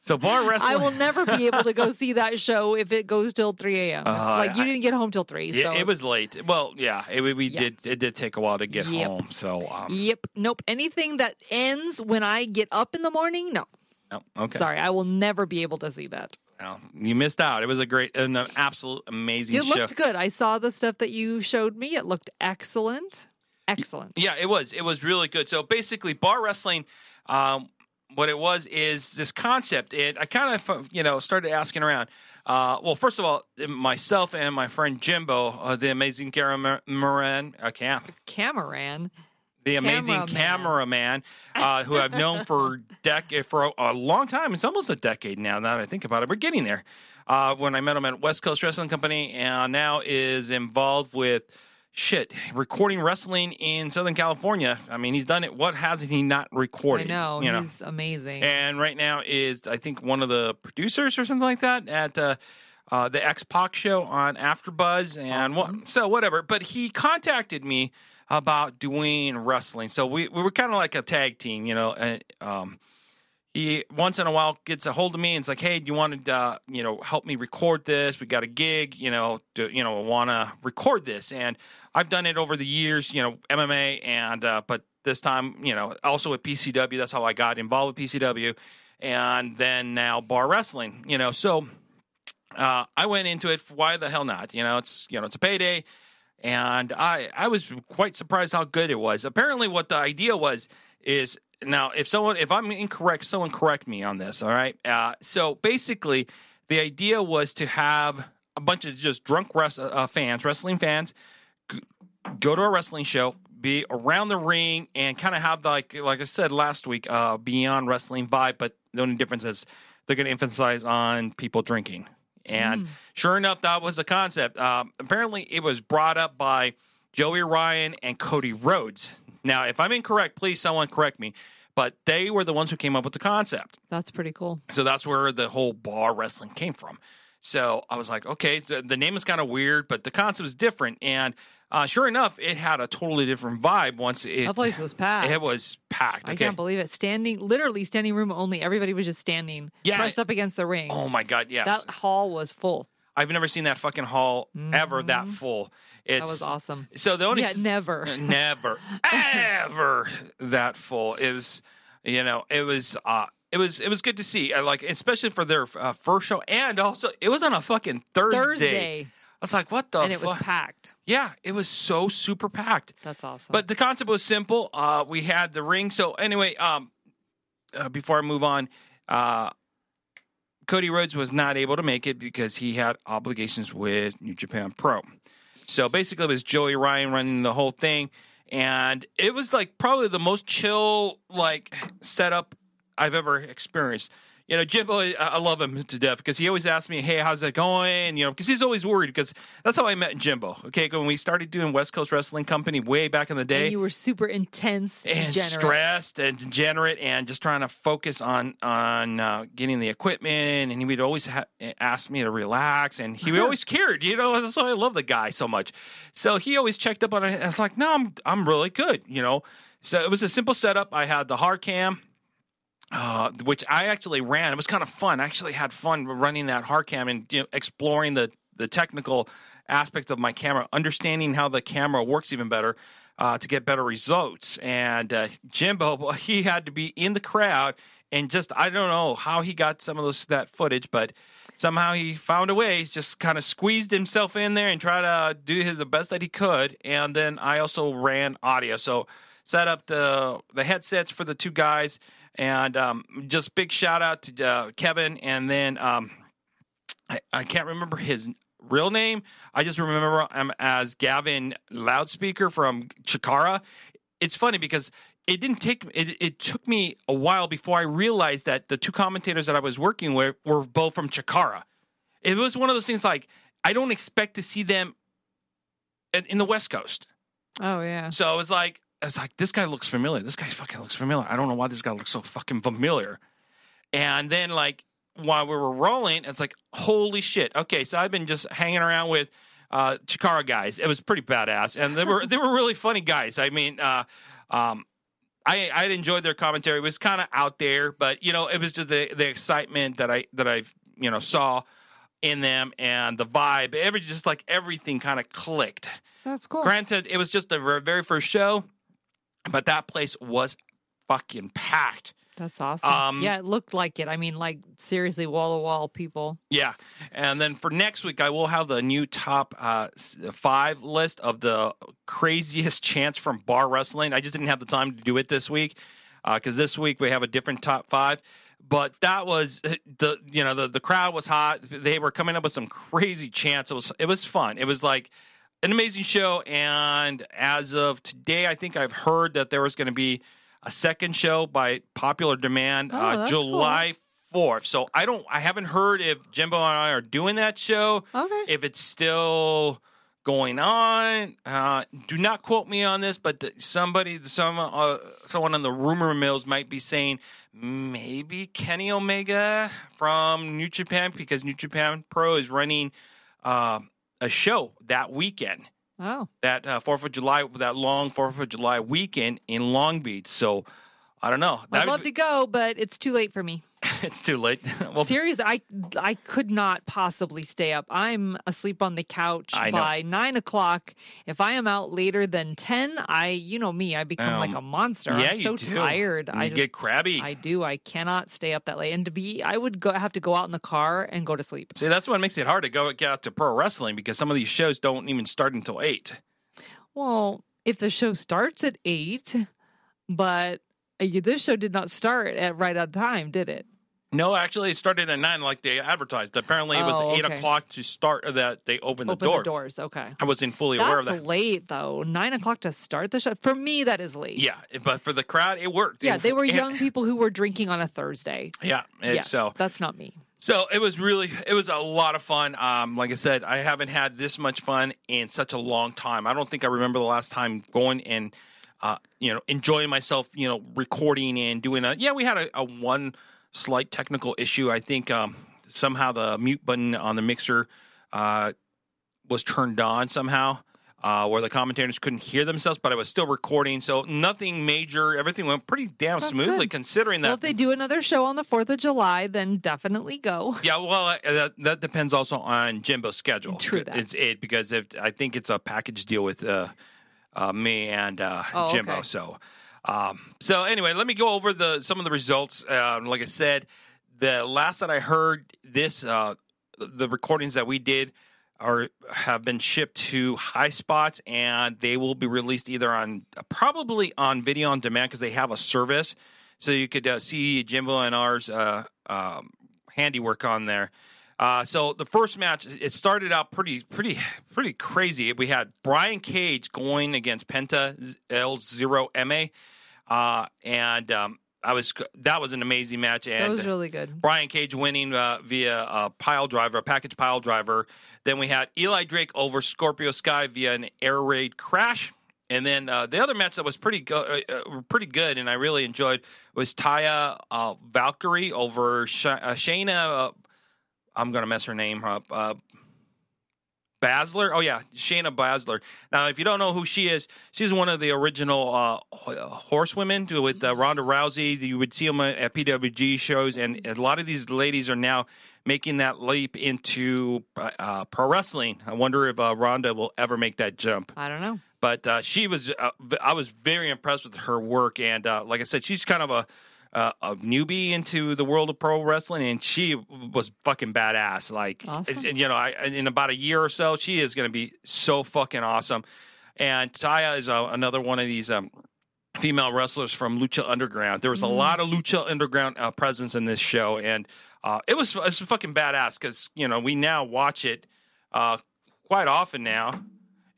So bar wrestling. I will never be able to go see that show if it goes till 3 a.m. Uh, like, you didn't get home till 3. Yeah, so. it was late. Well, yeah, it, we Yeah. did. It did take a while to get Yep. home. So, um, Yep. Nope. Anything that ends when I get up in the morning, no. no, okay. Sorry. I will never be able to see that. Well, you missed out. It was a great, an absolute amazing It show. looked good. I saw the stuff that you showed me. It looked excellent. Excellent. Yeah, it was. It was really good. So basically, bar wrestling, um, what it was is this concept. And I kind of, you know, started asking around. Uh, well, first of all, myself and my friend Jimbo, uh, the amazing cameraman, uh, cam, Cameron. the amazing Cameraman. cameraman, uh, who I've known for decade for a, a long time. It's almost a decade now. Now that I think about it, we're getting there. Uh, when I met him at West Coast Wrestling Company, and now is involved with shit recording wrestling in Southern California. I mean, he's done it. What hasn't he not recorded? I know. You know. He's amazing. And right now is I think one of the producers or something like that at uh, uh, the X Pac show on AfterBuzz and what, so whatever. But he contacted me about doing wrestling, so we we were kind of like a tag team, you know. And, um, he once in a while gets a hold of me and it's like, "Hey, do you want to, uh, you know, help me record this? We got a gig, you know, do, you know, want to record this?" And I've done it over the years, you know, MMA, and uh, but this time, you know, also with PCW. That's how I got involved with PCW, and then now bar wrestling. You know, so uh, I went into it. Why the hell not? You know, it's you know, it's a payday, and I I was quite surprised how good it was. Apparently, what the idea was is now if someone if I'm incorrect, someone correct me on this. All right. Uh, so basically, the idea was to have a bunch of just drunk res- uh, fans, wrestling fans, g- go to a wrestling show, be around the ring, and kind of have like like I said last week, uh, beyond wrestling vibe. But the only difference is they're going to emphasize on people drinking. And sure enough, that was the concept. Um, apparently, it was brought up by Joey Ryan and Cody Rhodes. Now, if I'm incorrect, please someone correct me. But they were the ones who came up with the concept. That's pretty cool. So that's where the whole bar wrestling came from. So I was like, okay, so the name is kind of weird, but the concept is different. And uh, sure enough, it had a totally different vibe once it. That place was packed. It was packed. I okay. can't believe it. Standing, literally standing room only. Everybody was just standing, Yeah. pressed up against the ring. Oh my god, yes. That hall was full. I've never seen that fucking hall ever that full. It's, Mm-hmm. That was awesome. So the only Yeah, never. never, ever that full is, you know, it was, uh, it was, it was good to see. I like, especially for their uh, first show, and also it was on a fucking Thursday. Thursday, I was like, what the fuck? and it was packed. yeah, it was so super packed. That's awesome. But the concept was simple. Uh, we had the ring. So anyway, um, uh, before I move on, uh, Cody Rhodes was not able to make it because he had obligations with New Japan Pro. So basically, it was Joey Ryan running the whole thing, and it was like probably the most chill like setup I've ever experienced. You know, Jimbo, I I love him to death because he always asks me, "Hey, how's it going?" You know, because he's always worried because that's how I met Jimbo. Okay, when we started doing West Coast Wrestling Company way back in the day, and you were super intense, and degenerate. stressed and degenerate and just trying to focus on on uh, getting the equipment and he would always ha- ask me to relax and he always cared you know that's why I love the guy so much so he always checked up on it and I was like no I'm I'm really good you know so it was a simple setup I had the hard cam uh, which I actually ran. It was kind of fun. I actually had fun running that hard cam and you know, exploring the the technical aspect of my camera, understanding how the camera works even better uh, to get better results. And uh, Jimbo, he had to be in the crowd and just I don't know how he got some of those that footage, but somehow he found a way. Just kind of squeezed himself in there and tried to do his, the best that he could. And then I also ran audio, so set up the the headsets for the two guys. And um, just big shout out to uh, Kevin, and then um, I, I can't remember his real name. I just remember him as Gavin Loudspeaker from Chikara. It's funny because it didn't take it, it took me a while before I realized that the two commentators that I was working with were both from Chikara. It was one of those things like I don't expect to see them in, in the West Coast. Oh yeah. So I was like, I was like, this guy looks familiar. This guy fucking looks familiar. I don't know why this guy looks so fucking familiar. And then like while we were rolling, it's like, holy shit. Okay, so I've been just hanging around with uh Chikara guys. It was pretty badass. And they were they were really funny guys. I mean, uh um I I enjoyed their commentary. It was kind of out there, but you know, it was just the the excitement that I that I you know saw in them and the vibe. Every just like everything kind of clicked. That's cool. Granted, it was just the very first show, but that place was fucking packed. That's awesome. Um, yeah, it looked like it. I mean, like seriously, wall to wall people. Yeah, and then for next week, I will have the new top uh, five list of the craziest chants from bar wrestling. I just didn't have the time to do it this week because this week we have a different top five. But that was the you know the the crowd was hot. They were coming up with some crazy chants. It was it was fun. It was like an amazing show. And as of today, I think I've heard that there was going to be a second show by popular demand, Oh, uh, July fourth. So I don't, I haven't heard if Jimbo and I are doing that show. Okay. If it's still going on, uh, do not quote me on this, but somebody, some, uh, someone on the rumor mills might be saying maybe Kenny Omega from New Japan because New Japan Pro is running uh, a show that weekend Oh, that uh, Fourth of July, that long Fourth of July weekend in Long Beach. So I don't know. I'd love would to go, but it's too late for me. it's too late. well, Seriously, I I could not possibly stay up. I'm asleep on the couch I know. by nine o'clock. If I am out later than ten, I you know me, I become like Um, a monster. yeah, I'm so do. tired. You I just, get crabby. I do. I cannot stay up that late. And to be, I would go have to go out in the car and go to sleep. See, that's what makes it hard to go get out to pro wrestling because some of these shows don't even start until eight. Well, if the show starts at eight, but uh, this show did not start at right on time, did it? No, actually, it started at nine, like they advertised. Apparently, it was Oh, eight okay. o'clock to start. uh, That they opened the Open door. the doors. Okay. I wasn't fully aware of That's that. late though. Nine o'clock to start the show. For me, that is late. Yeah, but for the crowd, it worked. Yeah, It- they were it- young people who were drinking on a Thursday. Yeah, and Yes, so that's not me. So it was really, it was a lot of fun. Um, like I said, I haven't had this much fun in such a long time. I don't think I remember the last time going and, uh, you know, enjoying myself, you know, recording and doing a. Yeah, we had a, a one slight technical issue. I think um, somehow the mute button on the mixer uh, was turned on somehow. Uh, where the commentators couldn't hear themselves, but I was still recording, so nothing major. Everything went pretty damn That's smoothly, good. considering that Well, if they do another show on the Fourth of July, then definitely go. Yeah, well, uh, that, that depends also on Jimbo's schedule. True that. It's it because if I think it's a package deal with uh, uh, me and uh, Oh, Jimbo. okay. So, um, so anyway, let me go over the some of the results. Uh, like I said, the last that I heard, this uh, the recordings that we did are have been shipped to Highspots, and they will be released either on probably on video on demand because they have a service, so you could uh, see Jimbo and ours uh, um, handiwork on there. Uh, so the first match, it started out pretty, pretty, pretty crazy. We had Brian Cage going against Penta El Zero M, uh, and um, I was that was an amazing match. And That was really good. Brian Cage winning uh, via a pile driver, a package pile driver. Then we had Eli Drake over Scorpio Sky via an air raid crash. And then uh, the other match that was pretty go- uh, uh, pretty good, and I really enjoyed was Taya uh, Valkyrie over Sh- uh, Shayna. Uh, I'm gonna mess her name up. Uh, Baszler. Oh yeah, Shayna Baszler. Now, if you don't know who she is, she's one of the original uh, horsewomen with uh, Ronda Rousey. You would see them at PWG shows, and a lot of these ladies are now making that leap into uh, pro wrestling. I wonder if uh, Ronda will ever make that jump. I don't know. But uh, she was, uh, I was very impressed with her work, and uh, like I said, she's kind of a uh, a newbie into the world of pro wrestling, and she was fucking badass. Like, Awesome. and, you know, I, in about a year or so, she is going to be so fucking awesome. And Taya is uh, another one of these um, female wrestlers from Lucha Underground. There was a lot of Lucha Underground uh, presence in this show, and uh, it was it was fucking badass because you know we now watch it uh, quite often now,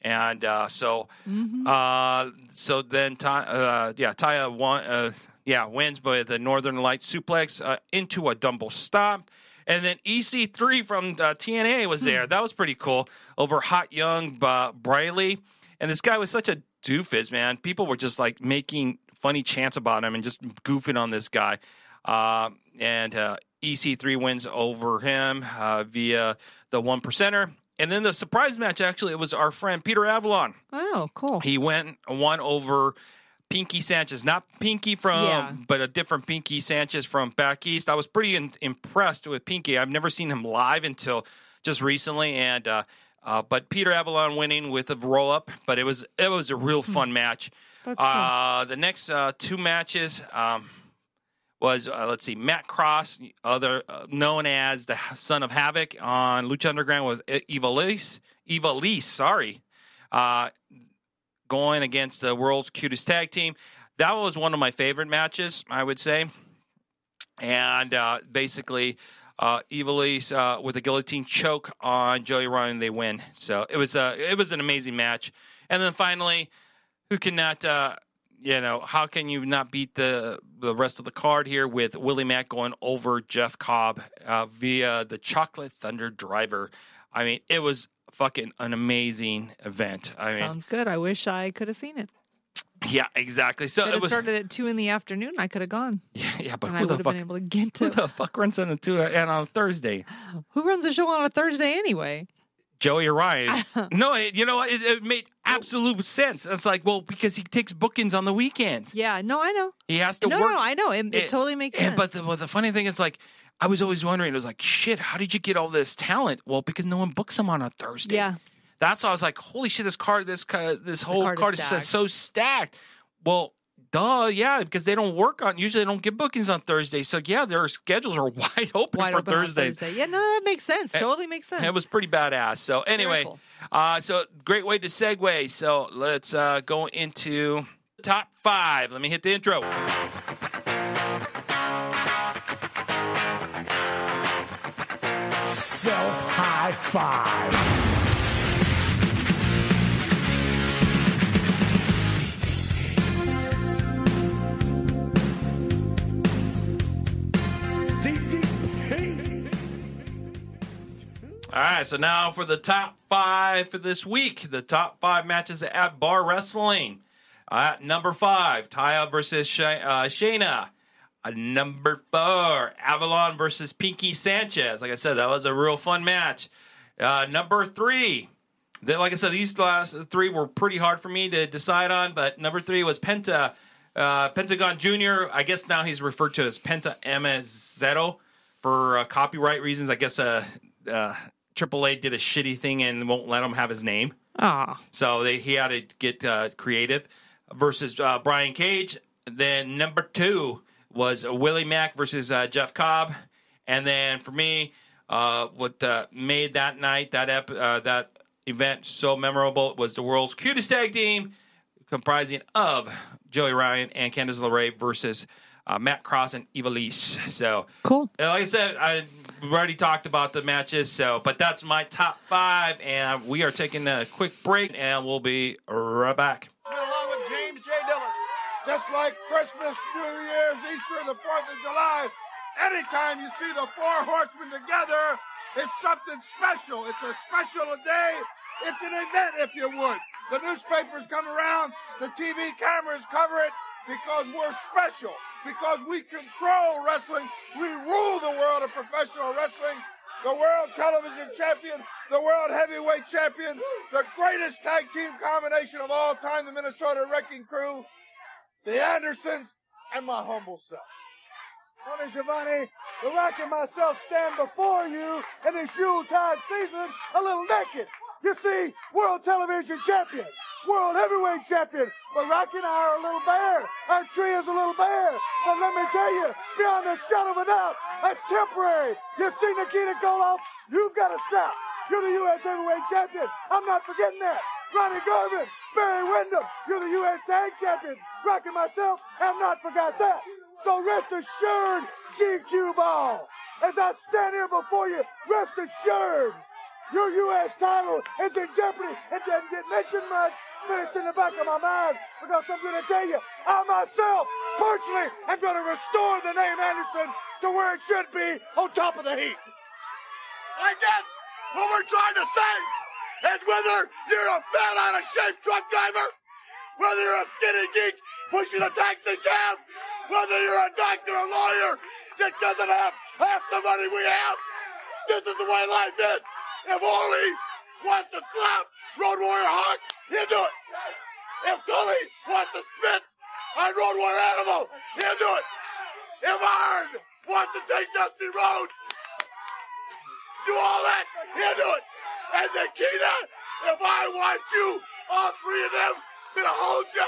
and uh, so Mhm. uh, so then Ty, uh, yeah Taya won uh, yeah wins by the Northern Light suplex uh, into a dumbbell stop. And then EC3 from uh, TNA was there. That was pretty cool. Over Hot Young uh, Briley. And this guy was such a doofus, man. People were just like making funny chants about him and just goofing on this guy. Uh, and uh, EC3 wins over him uh, via the one percenter. And then the surprise match, actually, it was our friend Peter Avalon. Oh, cool. He went won over Pinky Sanchez, not Pinky from, Yeah. but a different Pinky Sanchez from back east. I was pretty in, impressed with Pinky. I've never seen him live until just recently, and uh, uh, but Peter Avalon winning with a roll up. But it was it was a real fun match. Hmm. That's cool. Uh, the next uh, two matches um, was uh, let's see, Matt Cross, other uh, known as the Son of Havoc on Lucha Underground with Ivelisse. Eva Lise, sorry, uh, going against the world's cutest tag team. That was one of my favorite matches, I would say. And uh, basically, uh, Ivelisse uh, with a guillotine choke on Joey Ryan, they win. So it was a it was an amazing match. And then finally, who cannot uh you know how can you not beat the the rest of the card here with Willie Mack going over Jeff Cobb uh, via the Chocolate Thunder Driver? I mean, it was fucking an amazing event. I mean, Sounds good. I wish I could have seen it. yeah, exactly. So it it was started at two in the afternoon. I could have gone, yeah, yeah, but and I who would the have fuck been able to get to. who the fuck runs on the two and on Thursday? Who runs a show on a Thursday anyway? Joey Ryan. no, it, you know what? It, it made absolute sense. It's like, well, because he takes bookings on the weekend. Yeah, no, I know. He has to No, work. no, I know. It, it, it- totally makes And sense. but the, well, the funny thing is, like, I was always wondering. It was like, shit, how did you get all this talent? Well, because no one books them on a Thursday. yeah, that's why I was like, holy shit, this card, this ca- this whole card card, is is so- stacked. Well, duh, yeah, because they don't work on. Usually, they don't get bookings on Thursday. So yeah, their schedules are wide open wide for open Thursdays. Thursday. Yeah, no, that makes sense. Totally makes sense. It was pretty badass. So anyway, cool. uh, so great way to segue. So let's uh, go into top five. Let me hit the intro. Self high five. All right, so now for the top five for this week, the top five matches at Bar Wrestling. At number five, Taya versus uh, Shayna. Uh, number four, Avalon versus Pinky Sanchez. Like I said, that was a real fun match. Uh, number three, they, like I said, these last three were pretty hard for me to decide on, but number three was Penta, uh, Pentagon Jr. I guess now he's referred to as Penta Amazzetto for uh, copyright reasons. I guess uh, uh, AAA did a shitty thing and won't let him have his name. Ah, So they, he had to get uh, creative versus uh, Brian Cage. Then number two was Willie Mack versus uh, Jeff Cobb. And then for me, uh, what uh, made that night, that ep- uh, that event so memorable was the world's cutest tag team, comprising of Joey Ryan and Candice LeRae versus uh, Matt Cross and Ivelisse. So cool. uh, like I said, I we've already talked about the matches, so but that's my top five, and we are taking a quick break, and we'll be right back. Along with James J. Dillon. Just like Christmas, New Year's, Easter, the 4th of July, anytime you see the four horsemen together, it's something special. It's a special day. It's an event, if you would. The newspapers come around, the TV cameras cover it because we're special, because we control wrestling. We rule the world of professional wrestling. The world television champion, the world heavyweight champion, the greatest tag team combination of all time, the Minnesota Wrecking Crew, the Andersons, and my humble self. Tony Schiavone, the Rock and myself stand before you in this Yuletide season a little naked. You see, world television champion, world heavyweight champion, but Rocky and I are a little bare. Our tree is a little bare. But let me tell you, beyond a shadow of a doubt, that's temporary. You see Nikita Koloff, you've got to stop. You're the U.S. heavyweight champion. I'm not forgetting that. Ronnie Garvin, Barry Windham, you're the U.S. tag champion. Rocky and myself have not forgot that. So rest assured, GQ Ball, as I stand here before you, rest assured, your U.S. title is in jeopardy. It doesn't get mentioned much, but it's in the back of my mind because I'm going to tell you, I myself, personally, am going to restore the name Anderson to where it should be on top of the heap. I guess what we're trying to say is whether you're a fat out of shape truck driver, whether you're a skinny geek pushing a taxi cab, whether you're a doctor or lawyer that doesn't have half the money we have, this is the way life is. If Ole wants to slap Road Warrior Hawk, he'll do it. If Tully wants to spit on Road Warrior Animal, he'll do it. If Arn wants to take Dusty Rhodes, do all that, he'll do it. And Nikita, if I want you, all three of them, gonna hold you,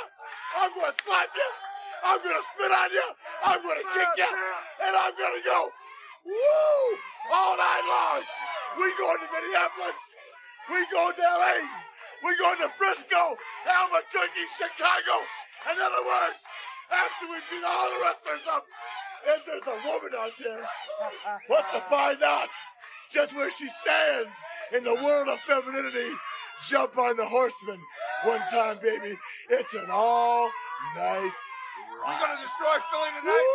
I'm to slap you, I'm to spit on you, I'm to kick you, and I'm to go, woo, all night long. We going to Minneapolis, we going to LA, we going to Frisco, Albuquerque, Chicago. In other words, after we beat all the wrestlers up, and there's a woman out there, what's to find out? Just where she stands in the world of femininity. Jump on the horseman one time, baby. It's an all night. We're gonna destroy Philly tonight.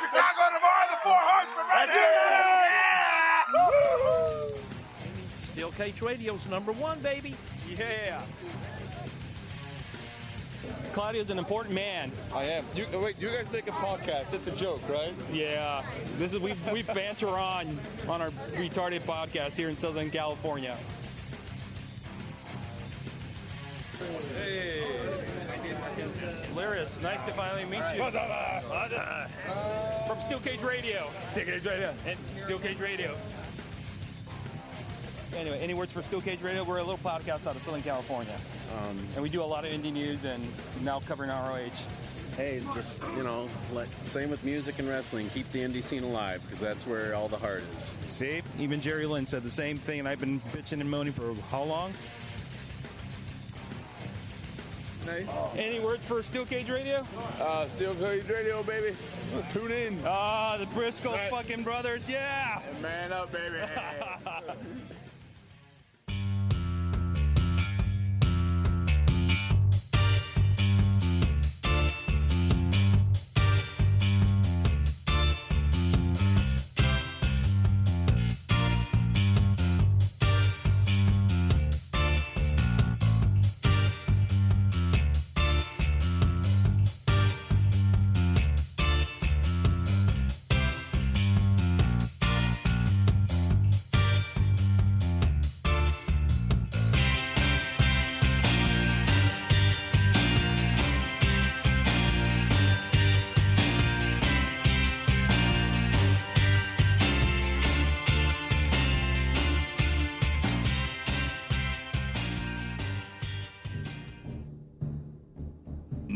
Chicago tomorrow. The four horsemen right here. Steel Cage Radio's number one, baby. Yeah. Claudio's an important man. I am. You, oh, wait, you guys make a podcast. It's a joke, right? Yeah. This is we we banter on on our retarded podcast here in Southern California. Hey. Hilarious. Nice to finally meet you. From Steel Cage Radio. Steel Cage Radio. And Steel Cage Radio. Anyway, any words for Steel Cage Radio? We're a little podcast out of Southern California. Um, and we do a lot of indie news and now covering ROH. Hey, just, you know, like, same with music and wrestling. Keep the indie scene alive because that's where all the heart is. See? Even Jerry Lynn said the same thing, and I've been bitching and moaning for how long? Hey. Any words for Steel Cage Radio? Uh, Steel Cage Radio, baby. Tune in. Ah, the Briscoe fucking brothers, yeah! Man up, baby.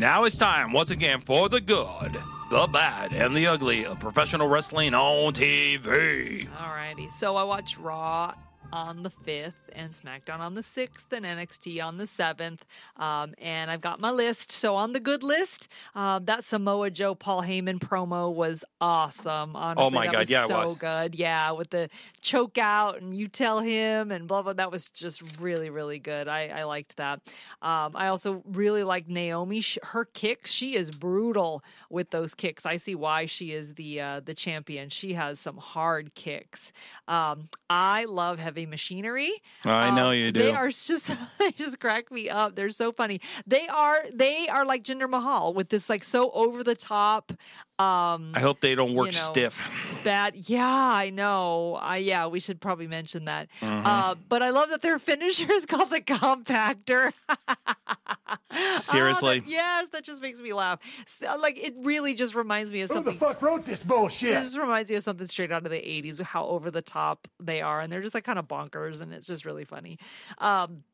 Now it's time once again for the good, the bad, and the ugly of professional wrestling on TV. Alrighty, so I watched Raw on the 5th and SmackDown on the 6th and NXT on the 7th. Um, and I've got my list. So on the good list, um, that Samoa Joe Paul Heyman promo was awesome. Honestly, Oh my that God, was yeah, it so good. Yeah, with the choke out and you tell him and blah, blah. That was just really, really good. I, I liked that. Um, I also really like Naomi. Her kicks, she is brutal with those kicks. I see why she is the uh, the champion. She has some hard kicks. Um, I love heavy machinery. I know Um, you do. They are just they just crack me up. They're so funny. They are they are like Jinder Mahal with this like so over the top. Um, I hope they don't work you know, stiff. Bad. Yeah, I know. I yeah, we should probably mention that. Mhm. Uh, but I love that their finisher is called the compactor. Seriously? that- yes, that just makes me laugh. So, like it really just reminds me of something. Who the fuck wrote this bullshit? It just reminds me of something straight out of the 80s, how over the top they are. And they're just like kind of bonkers. And it's just really funny. Um,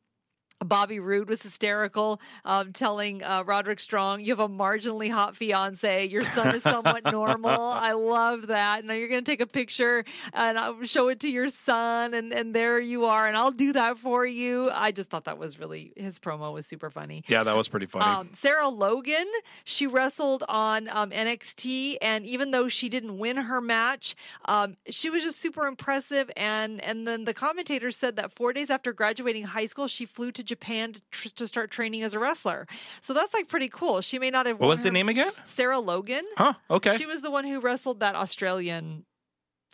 Bobby Roode was hysterical, um, telling uh, Roderick Strong, "You have a marginally hot fiance. Your son is somewhat normal. I love that. Now you're going to take a picture and I'll show it to your son, and and there you are, and I'll do that for you." I just thought that was really his promo was super funny. Yeah, that was pretty funny. Um, Sarah Logan, she wrestled on um, NXT, and even though she didn't win her match, um, she was just super impressive. And and then the commentator said that four days after graduating high school, she flew to Japan to, tr- to start training as a wrestler. So that's like pretty cool. She may not have. what was the name again? Sarah Logan. Huh? Okay. She was the one who wrestled that Australian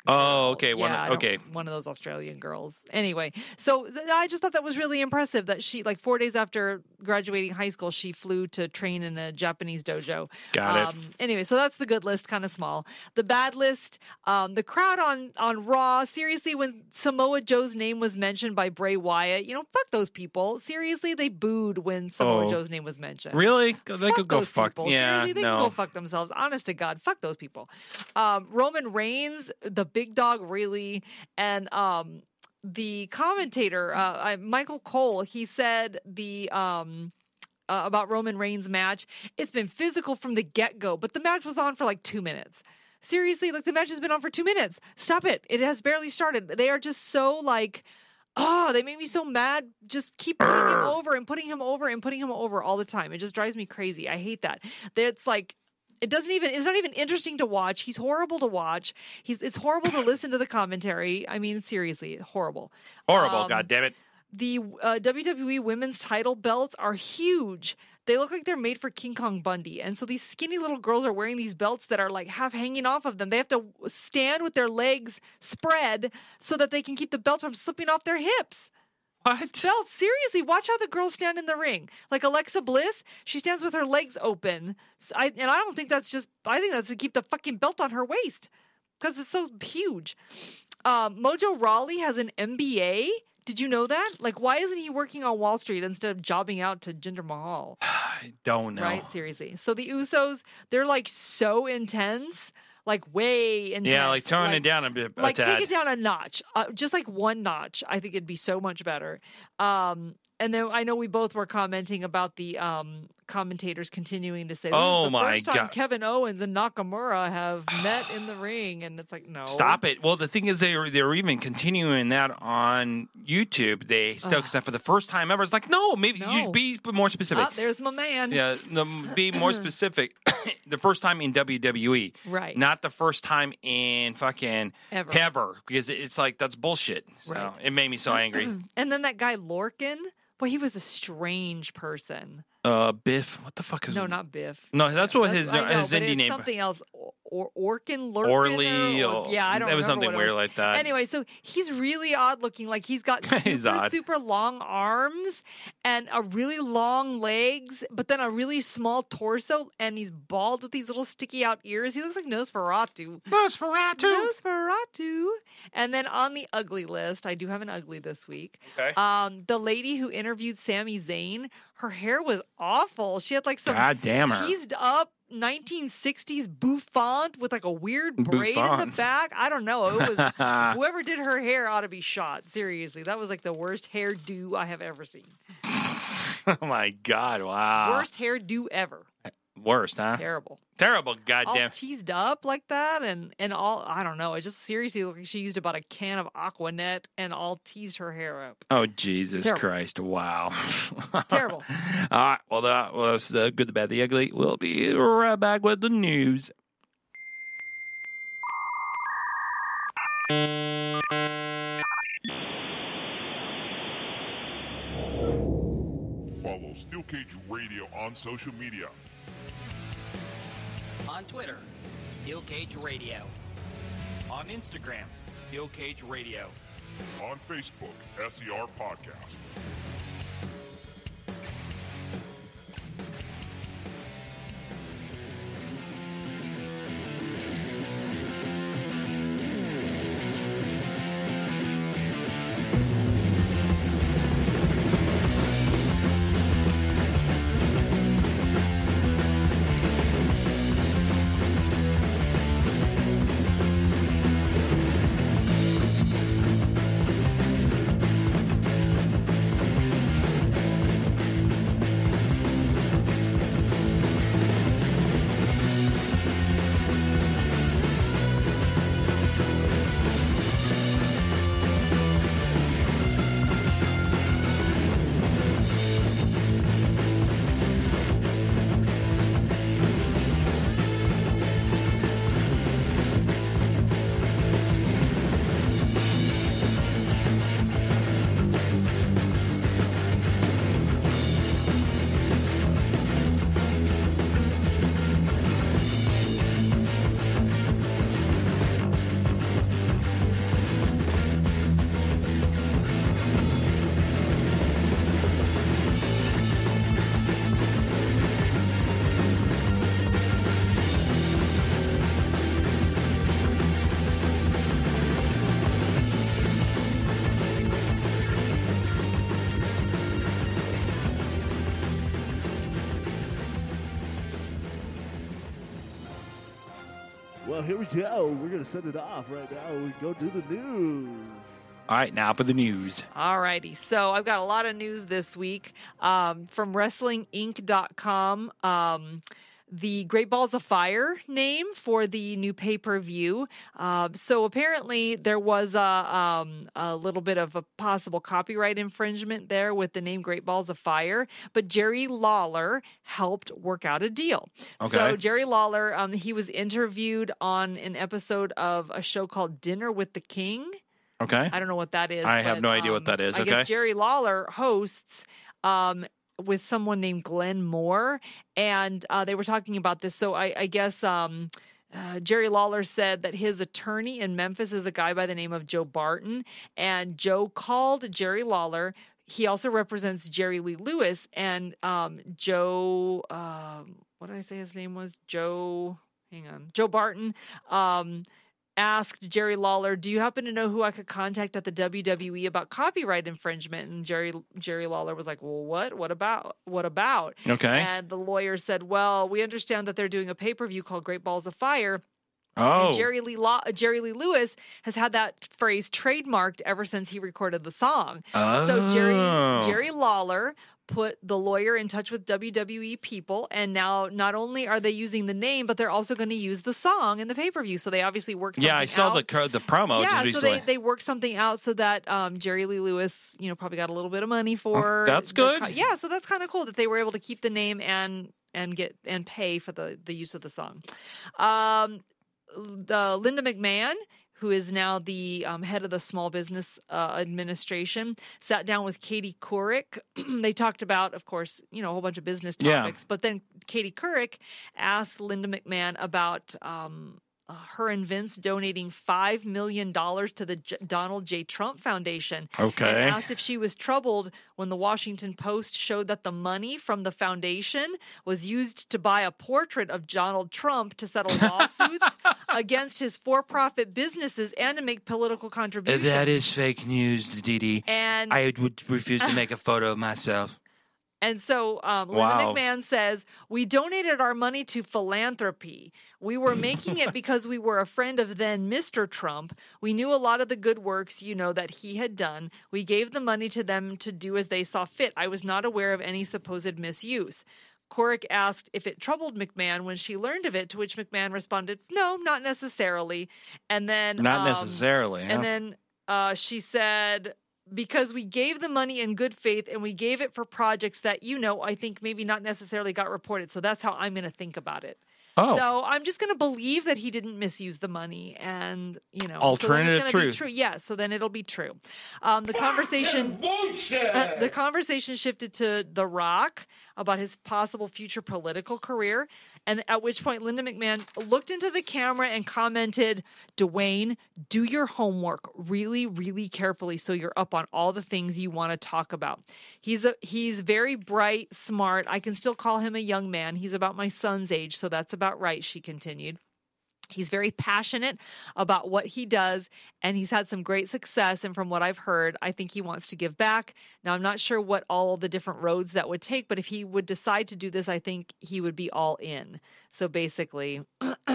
oh, okay. One, yeah, okay. one of those Australian girls. Anyway, so th- I just thought that was really impressive that she, like, four days after graduating high school, she flew to train in a Japanese dojo. Got it. Um, anyway, so that's the good list, kind of small. The bad list, um, the crowd on on Raw. Seriously, when Samoa Joe's name was mentioned by Bray Wyatt, you know, fuck those people. Seriously, they booed when Samoa Oh. Joe's name was mentioned. Really? They Fuck could go those fuck. people. Yeah. Seriously, they can no. go fuck themselves. Honest to God, fuck those people. Um, Roman Reigns, the big dog, really, and um, the commentator, uh, I- Michael Cole, he said the um. Uh, about Roman Reigns' match. It's been physical from the get go, but the match was on for like two minutes. Seriously, like the match has been on for two minutes. Stop it. It has barely started. They are just so like, oh, they make me so mad. Just keep putting him over and putting him over and putting him over all the time. It just drives me crazy. I hate that. It's like, it doesn't even it's not even interesting to watch he's horrible to watch he's it's horrible to listen to the commentary i mean seriously horrible Horrible. Um, God damn it. the uh, WWE women's title belts are huge. They look like they're made for King Kong Bundy. And so these skinny little girls are wearing these belts that are like half hanging off of them. They have to stand with their legs spread so that they can keep the belts from slipping off their hips. What? Seriously, watch how the girls stand in the ring. Like Alexa Bliss, she stands with her legs open. S- I, and I don't think that's just, I think that's to keep the fucking belt on her waist because it's so huge. Um, Mojo Rawley has an MBA. Did you know that? Like, why isn't he working on Wall Street instead of jobbing out to Jinder Mahal? I don't know. Right? Seriously. So the Usos, they're like so intense, like way intense. Yeah, like tone it down a bit. a Like tad. take it down a notch, uh, just like one notch. I think it'd be so much better. Um, and then I know we both were commenting about the um, commentators continuing to say, "This Oh is the my first time God. Kevin Owens and Nakamura have met in the ring," and it's like, no, Stop it. Well, the thing is, they were, they were even continuing that on YouTube. They still, because for the first time ever, it's like, no, maybe you be more specific. Ah, there's my man. Yeah, the, be more specific. the first time in WWE, Right. Not the first time in fucking Ever. because it's like that's bullshit. So Right. it made me so angry. And then that guy Lorcan, well, he was a strange person. uh, Biff, what the fuck is? No, not Biff. No, that's what That's- his know, his indie name. Something else, or, or Orkin, Lurkin, Orly, or, or- yeah, I don't. it was something weird was. like that. Anyway, so he's really odd looking. Like he's got super, He's super long arms and a really long legs, but then a really small torso, and he's bald with these little sticky out ears. He looks like Nosferatu. Nosferatu. Nosferatu. And then on the ugly list, I do have an ugly this week. Okay. Um, the lady who interviewed Sami Zayn, her hair was awful. She had like some God damn her. teased up 1960s bouffant with like a weird braid in the back. I don't know. It was whoever did her hair ought to be shot. Seriously, that was like the worst hairdo I have ever seen. oh my god! Wow. Worst hairdo ever. Worst, huh? Terrible. Terrible. All Goddamn. teased up like that, and and all I don't know. It just seriously looked like she used about a can of Aquanet and all teased her hair up. Oh Jesus Terrible. Christ! Wow. Terrible. All right. Well, that was the good, the bad, the ugly. We'll be right back with the news. Follow Steel Cage Radio on social media. On Twitter, Steel Cage Radio. On Instagram, Steel Cage Radio. On Facebook, SCR Podcast. Go. We're going to send it off right now. We go do the news. All right, now for the news. All righty. So I've got a lot of news this week um, from WrestlingInc.com. Um, the Great Balls of Fire name for the new pay per view. Uh, so apparently there was a, um, a little bit of a possible copyright infringement there with the name Great Balls of Fire, but Jerry Lawler helped work out a deal. Okay. So Jerry Lawler, um, he was interviewed on an episode of a show called Dinner with the King. Okay. I don't know what that is. I have no idea what um, that is. I Okay. guess Jerry Lawler hosts um, with someone named Glenn Moore, and uh, they were talking about this. So I, I guess um, uh, Jerry Lawler said that his attorney in Memphis is a guy by the name of Joe Barton, and Joe called Jerry Lawler. He also represents Jerry Lee Lewis, and um, Joe. Um, what did I say his name was? Joe. Hang on, Joe Barton. Um, asked Jerry Lawler, "Do you happen to know who I could contact at the WWE about copyright infringement?" And Jerry Jerry Lawler was like, "Well, what? What about? What about?" Okay. And the lawyer said, "Well, we understand that they're doing a pay per view called Great Balls of Fire." Oh. And Jerry Lee Law- Jerry Lee Lewis has had that phrase trademarked ever since he recorded the song. So Jerry Oh. Jerry Lawler put the lawyer in touch with WWE people, and now not only are they using the name, but they're also going to use the song in the pay per view. So they obviously worked. Something Yeah, I saw out. the the promo Yeah, so they, they worked something out so that um, Jerry Lee Lewis, you know, probably got a little bit of money for. Oh, that's good. yeah, so that's kind of cool that they were able to keep the name and and get and pay for the the use of the song. Um, the Linda McMahon. Who is now the um, head of the Small Business uh, Administration? Sat down with Katie Couric. they talked about, of course, you know, a whole bunch of business Yeah. topics. But then Katie Couric asked Linda McMahon about um, uh, her and Vince donating $5 million to the J- Donald J. Trump Foundation. Okay. And asked if she was troubled when the Washington Post showed that the money from the foundation was used to buy a portrait of Donald Trump to settle lawsuits against his for profit businesses and to make political contributions. That is fake news, Dee Dee. And- I would refuse to make a photo of myself. And so um, Linda Wow. McMahon says, We donated our money to philanthropy. We were making it because we were a friend of then Mr. Trump. We knew a lot of the good works, you know, that he had done. We gave the money to them to do as they saw fit. I was not aware of any supposed misuse. Couric asked if it troubled McMahon when she learned of it, to which McMahon responded, No, not necessarily. And then Not um, necessarily. huh? and then uh, she said, because we gave the money in good faith and we gave it for projects that, you know, I think maybe not necessarily got reported. So that's how I'm going to think about it. Oh. So I'm just going to believe that he didn't misuse the money and, you know, so then Alternative it's gonna be truth. true. Yeah. So then it'll be true. Um, the conversation, uh, the conversation shifted to The Rock about his possible future political career. And at which point, Linda McMahon looked into the camera and commented, Dwayne, do your homework really, really carefully so you're up on all the things you want to talk about. He's a he's very bright, smart. I can still call him a young man. He's about my son's age, so that's about right, she continued. He's very passionate about what he does, and he's had some great success. And from what I've heard, I think he wants to give back. Now, I'm not sure what all the different roads that would take, but if he would decide to do this, I think he would be all in. So basically,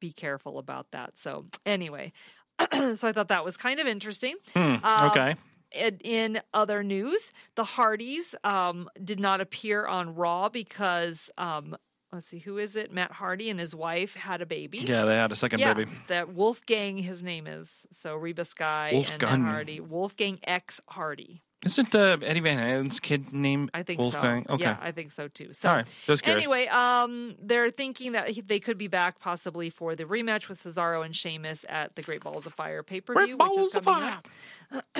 be careful about that. So, anyway, so I thought that was kind of interesting. Hmm, Um, okay. in- in other news, the Hardys um, did not appear on Raw because um, let's see, who is it? Matt Hardy and his wife had a baby. Yeah, they had a second yeah, baby. That Wolfgang, his name is. So Reby Sky and Wolfgang. Matt Hardy. Wolfgang X Hardy. Isn't uh, Eddie Van Halen's kid named I think Wolfgang? so. Okay. Yeah, I think so too. So All right. Just curious. anyway, um, they're thinking that he- they could be back possibly for the rematch with Cesaro and Sheamus at the Great Balls of Fire pay per view, which is coming up.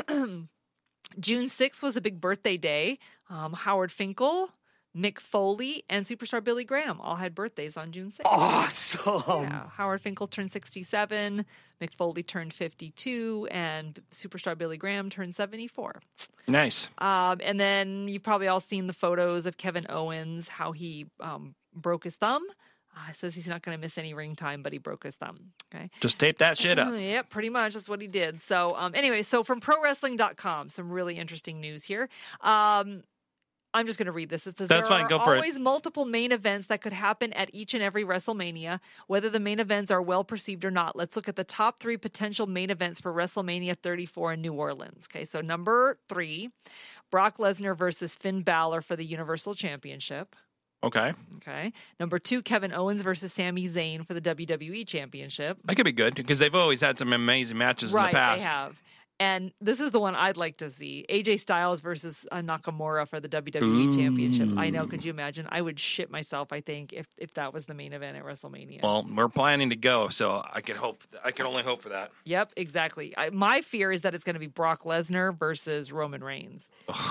June 6th was a big birthday day. Um, Howard Finkel, Mick Foley, and superstar Billy Graham all had birthdays on June 6th. Awesome. Yeah. Howard Finkel turned 67, Mick Foley turned 52, and superstar Billy Graham turned 74. Nice. Um, and then you've probably all seen the photos of Kevin Owens, how he um, broke his thumb. Uh, says he's not going to miss any ring time, but he broke his thumb. Okay. Just tape that shit up. yep, pretty much. That's what he did. So, um, anyway, so from prowrestling.com, some really interesting news here. Um, I'm just going to read this. It says That's there fine, are go for it. always multiple main events that could happen at each and every WrestleMania, whether the main events are well perceived or not. Let's look at the top three potential main events for WrestleMania 34 in New Orleans. Okay, so number three, Brock Lesnar versus Finn Balor for the Universal Championship. Okay. Okay, number two, Kevin Owens versus Sami Zayn for the WWE Championship. That could be good because they've always had some amazing matches right, in the past. they have. And this is the one I'd like to see: AJ Styles versus uh, Nakamura for the WWE Championship. I know. Could you imagine? I would shit myself. I think if if that was the main event at WrestleMania. Well, we're planning to go, so I could hope. I can only hope for that. Yep, exactly. I, my fear is that it's going to be Brock Lesnar versus Roman Reigns.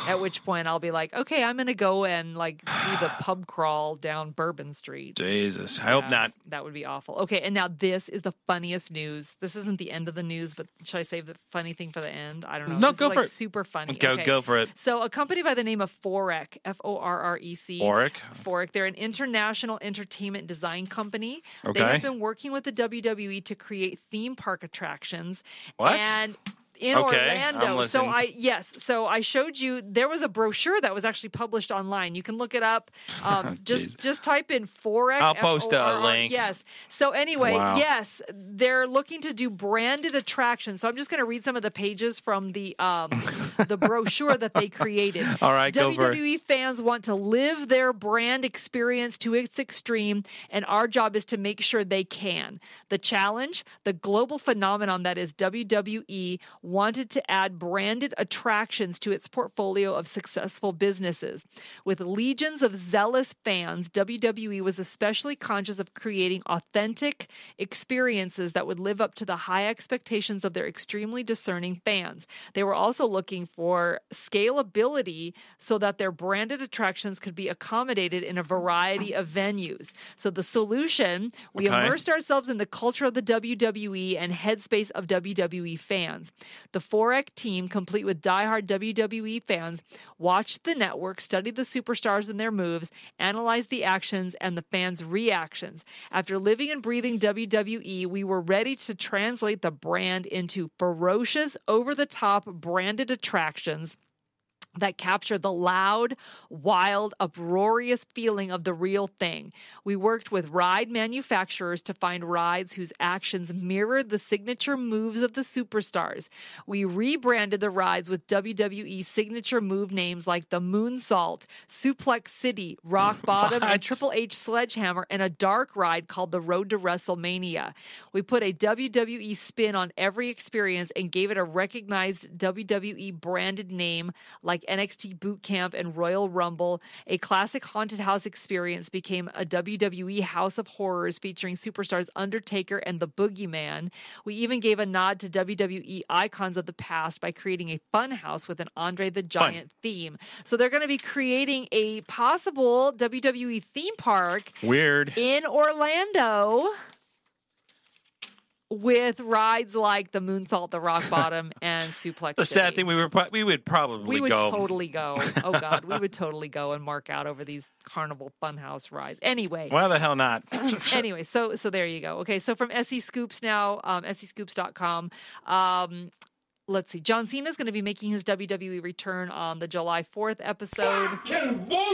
at which point I'll be like, okay, I'm going to go and like do the pub crawl down Bourbon Street. Jesus, I hope Yeah, not. That would be awful. Okay, and now this is the funniest news. This isn't the end of the news, but should I save the funny thing for the end? I don't know. No, This is, go like, for it. Super funny. Go- Okay. go for it. So, a company by the name of Forrec, F O R R E C. Forrec? Forrec. They're an international entertainment design company. Okay. They have been working with the WWE to create theme park attractions. What? And in Okay, Orlando. So. I yes, so I showed you there was a brochure that was actually published online. You can look it up. Um, just just type in Forrec. I'll post a F O R R link. Yes. So anyway, Wow. yes, they're looking to do branded attractions. So I'm just going to read some of the pages from the um, the brochure that they created. All right, go for it. WWE fans want to live their brand experience to its extreme, and our job is to make sure they can. The challenge, the global phenomenon that is WWE, wanted to add branded attractions to its portfolio of successful businesses. With legions of zealous fans, WWE was especially conscious of creating authentic experiences that would live up to the high expectations of their extremely discerning fans. They were also looking for scalability so that their branded attractions could be accommodated in a variety of venues. So the solution, we Okay. immersed ourselves in the culture of the WWE and headspace of WWE fans. The Forrec team, complete with diehard WWE fans, watched the network, studied the superstars and their moves, analyzed the actions and the fans' reactions. After living and breathing WWE, we were ready to translate the brand into ferocious, over the top branded attractions that capture the loud, wild, uproarious feeling of the real thing. We worked with ride manufacturers to find rides whose actions mirrored the signature moves of the superstars. We rebranded the rides with WWE signature move names like the Moonsault, Suplex City, Rock Bottom, and Triple H Sledgehammer, and a dark ride called the Road to WrestleMania. We put a WWE spin on every experience and gave it a recognized WWE branded name like NXT Boot Camp and Royal Rumble. A classic haunted house experience became a WWE House of Horrors featuring superstars Undertaker and the Boogeyman. We even gave a nod to WWE icons of the past by creating a fun house with an Andre the Giant theme. So they're going to be creating a possible WWE theme park Weird. in Orlando with rides like the moonsault, the rock bottom, and suplex. The sad City. thing we were pro- we would probably we would go. totally go. Oh God, we would totally go and mark out over these carnival funhouse rides. Anyway, Why the hell not? anyway, so so there you go. Okay, so from SE Scoops now, um, SEScoops.com. Um, let's see. John Cena is going to be making his WWE return on the July 4th episode.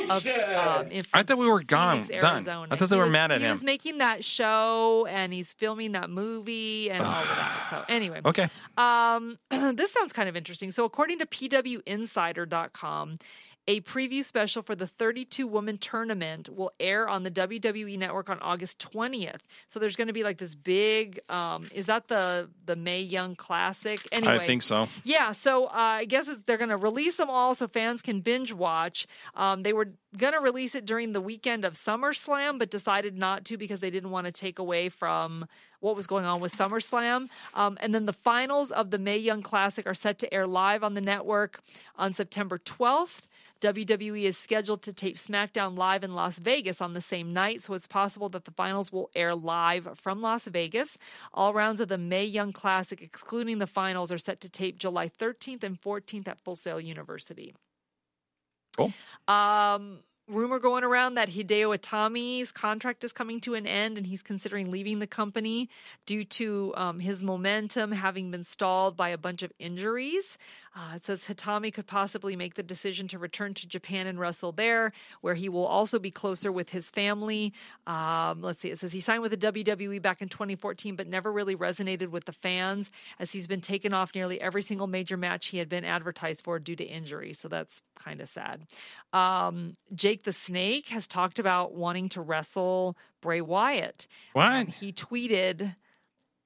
Of, um, in I thought we were gone. Phoenix, Done. Arizona. I thought they He were was- mad at he him. was making that show and he's filming that movie and all of that. So anyway, Okay. um, this sounds kind of interesting. So, according to PWInsider.com, a preview special for the 32 woman tournament will air on the WWE network on August 20th. So there's going to be like this big um is that the the Mae Young Classic? Anyway. I think so. Yeah, so uh, I guess it's, they're going to release them all so fans can binge watch. Um, they were going to release it during the weekend of SummerSlam, but decided not to because they didn't want to take away from what was going on with SummerSlam. Um, and then the finals of the Mae Young Classic are set to air live on the network on September 12th. WWE is scheduled to tape SmackDown live in Las Vegas on the same night, so it's possible that the finals will air live from Las Vegas. All rounds of the Mae Young Classic, excluding the finals, are set to tape July 13th and 14th at Full Sail University. Cool. Um, rumor going around that Hideo Itami's contract is coming to an end and he's considering leaving the company due to um, his momentum having been stalled by a bunch of injuries. Uh, it says Itami could possibly make the decision to return to Japan and wrestle there, where he will also be closer with his family. Um, let's see, it says he signed with the WWE back in 2014, but never really resonated with the fans as he's been taken off nearly every single major match he had been advertised for due to injury. So that's kind of sad. Um, Jake the Snake has talked about wanting to wrestle Bray Wyatt. What? Um, he tweeted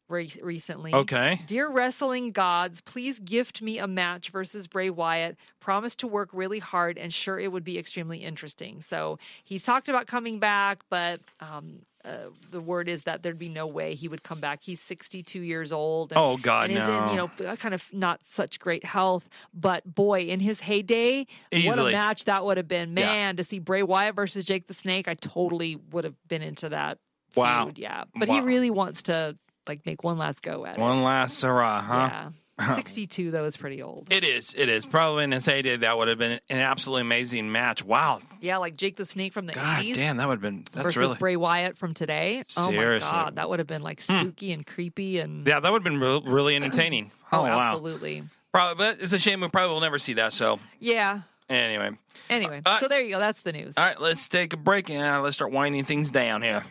re- recently. Okay. Dear wrestling gods, please gift me a match versus Bray Wyatt. Promise to work really hard and sure it would be extremely interesting. So he's talked about coming back, but um, uh, the word is that there'd be no way he would come back. He's 62 years old. And, Oh, God, and is no. in, you know, kind of not such great health. But boy, in his heyday, what a match that would have been. Yeah. Man, to see Bray Wyatt versus Jake the Snake, I totally would have been into that. Wow. feud, yeah. But he really wants to like make one last go at it. One last hurrah, huh? Yeah. 62 though is pretty old. It is. It is. Probably in his heyday, that would have been an absolutely amazing match. Wow. Yeah, like Jake the Snake from the God 80s damn, that would have been. That's versus really. Bray Wyatt from today. Oh my god, that would have been like Hmm. spooky and creepy and Yeah, that would have been re- really entertaining. oh, wow. absolutely. Probably, but it's a shame we probably will never see that. So Yeah. anyway, Anyway, Uh, so there you go. That's the news. all right, let's take a break and uh, let's start winding things down here.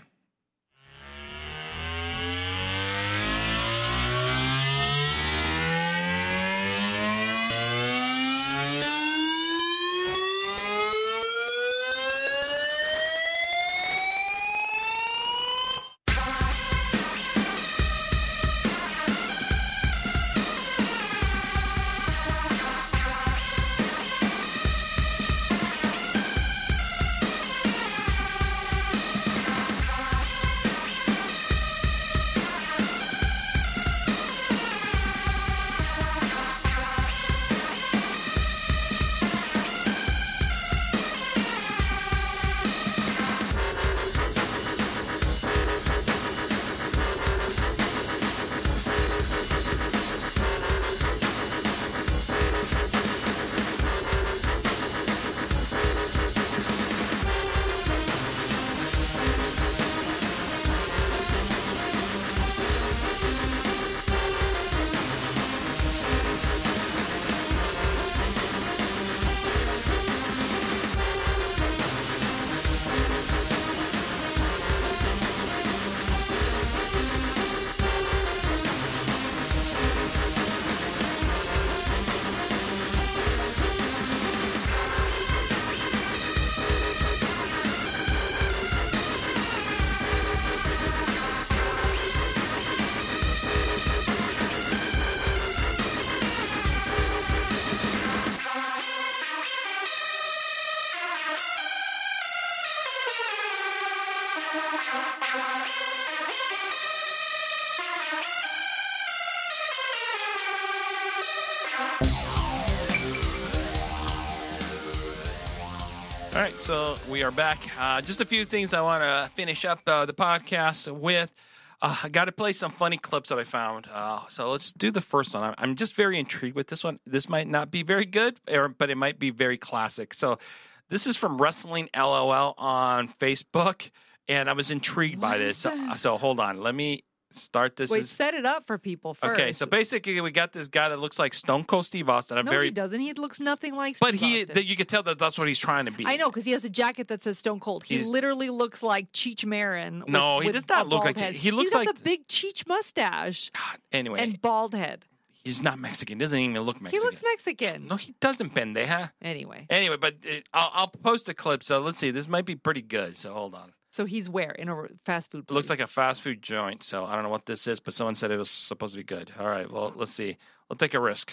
So we are back. Uh, just a few things I want to finish up uh, the podcast with. Uh, I got to play some funny clips that I found. Uh, so let's do the first one. I'm, I'm just very intrigued with this one. This might not be very good, or, but it might be very classic. So this is from Wrestling LOL on Facebook, and I was intrigued by this. So, this? so hold on. Let me start this. Wait, set it up for people first. okay, so basically we got this guy that looks like Stone Cold Steve Austin. A no, very, he doesn't. He looks nothing like. but Steve he, Austin. you could tell that that's what he's trying to be. I know because he has a jacket that says Stone Cold. He He's- literally looks like Cheech Marin. with- No, he does not look like Cheech. head. He looks He's got like- the big Cheech mustache Anyway, and bald head. he's not Mexican. He Doesn't even look Mexican. He looks Mexican. No, he doesn't, Pendeja. Anyway, Anyway, but uh, I'll, I'll post a clip. So let's see. This might be pretty good. So hold on. So he's where in a fast food. It looks like a fast food joint. So I don't know what this is, but someone said it was supposed to be good. All right. Well, let's see. We'll take a risk.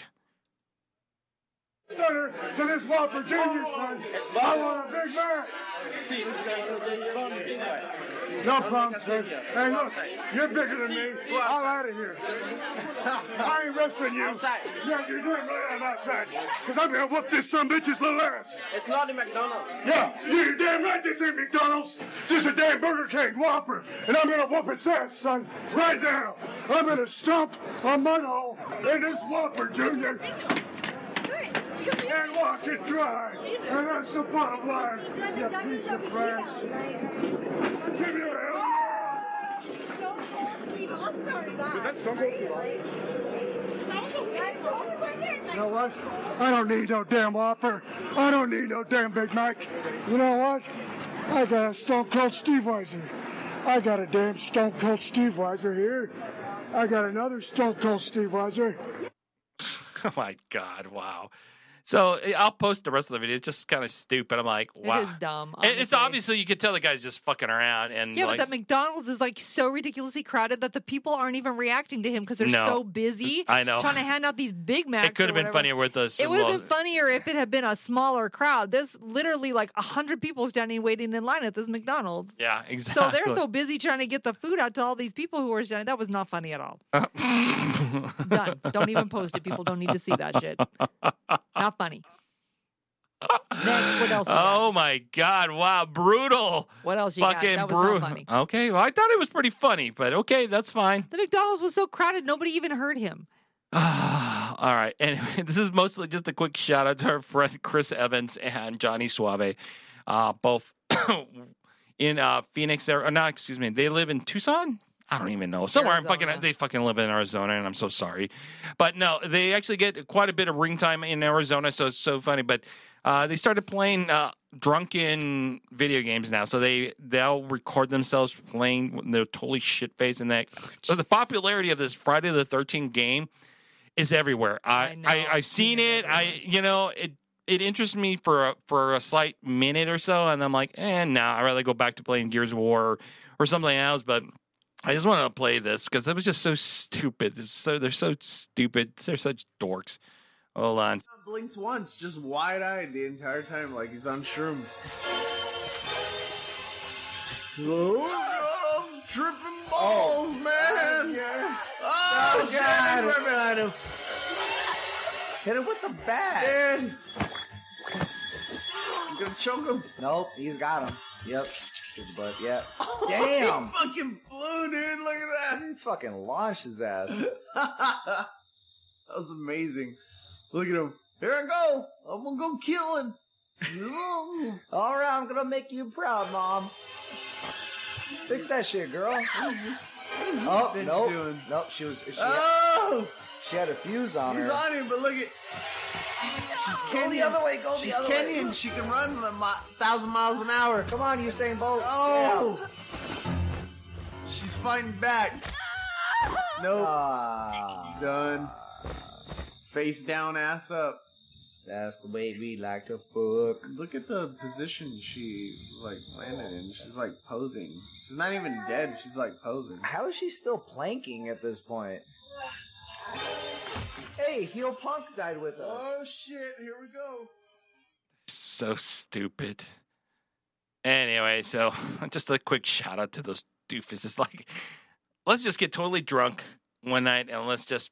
Stunner to this Whopper Jr., son. I want a big man. No problem, sir. Hey, look, you're bigger than me. I'm out of here. I ain't wrestling you. Yeah, you're doing right I'm outside. Because I'm going to whoop this son bitch's little ass. It's not a McDonald's. Yeah, you're damn right this ain't McDonald's. This is a damn Burger King Whopper. And I'm going to whoop its ass, son. Right now. I'm going to stomp a mud hole in this Whopper, Junior. And walk it dry. And that's the bottom line, you piece of trash. Give me a hell Was that Stone Cold Steve You know what? I don't need no damn Whopper. I don't need no damn Big Mac. You know what? I got a Stone Cold Steve Weiser. I got a damn Stone Cold Steve Weiser here. I got another Stone Cold Steve Weiser. Oh my god! Wow. So eh, I'll post the rest of the video. It's just kind of stupid. I'm like, wow. It is dumb. It- It's obviously you can tell the guy's just fucking around and Yeah, like, but that McDonald's is like so ridiculously crowded that the people aren't even reacting to him because they're No. so busy. I know. Trying to hand out these Big Macs. it could have been funnier with us. It would have been funnier if it had been a smaller crowd. There's literally like a hundred people standing waiting in line at this McDonald's. Yeah, exactly. So they're so busy trying to get the food out to all these people who are standing. That was not funny at all. Done. Don't even post it. People don't need to see that shit. Not funny. Next, what else? you got? Oh my god! Wow, brutal. What else you got? Fucking That was not brutal. funny. Okay, well, I thought it was pretty funny, but okay, that's fine. The McDonald's was so crowded, nobody even heard him. All right. Anyway, this is mostly just a quick shout out to our friend Chris Evans and Johnny Suave, uh, both in uh, Phoenix. Or not, excuse me. They live in Tucson. I don't even know. somewhere. I'm fucking Arizona. they fucking live in Arizona, and I'm so sorry, but no, they actually get quite a bit of ring time in Arizona, so it's so funny. But uh, they started playing uh, drunken video games now, so they they'll record themselves playing. They're totally shit faced, and that so the popularity of this Friday the Thirteenth game is everywhere. I, I, I've seen it. I you know it. It interests me for a, for a slight minute or so, and I'm like, eh, nah. I'd rather go back to playing Gears of War or, or something else. But I just want to play this because it was just so stupid. It's so they're so stupid. They're such dorks. Hold on. Blinked once, just wide eyed the entire time, like he's on shrooms. Oh, god I'm tripping oh. balls, man! yeah. Oh, Oh, shit! God. Right behind him. Hit him with the bat. Man. I'm gonna choke him. Nope, he's got him. Yep. His butt. Yep. Oh, Damn. He fucking flew, dude. Look at that. He fucking launched his ass. that was amazing. Look at him. Here I go. I'm gonna go kill him. All right, I'm gonna make you proud, mom. Fix that shit, girl. What is this? What is this Oh, bitch nope. doing? Nope, she was. She, Oh! she had a fuse on He's her. on him, but look at. She's Go Kenyan. the other way, go the She's other way. Kenyan. She can run a mi- thousand miles an hour. Come on, Usain Bolt. Oh! She's fighting back. Nope. Ah, Done. Face down, ass up. that's the way we like to fuck. Look at the position she was like landed in. She's like posing. She's not even dead. She's like posing. How is she still planking at this point? Hey, Heel Punk died with us. Oh shit! Here we go. So stupid. Anyway, so just a quick shout out to those doofuses. Like, let's just get totally drunk one night and let's just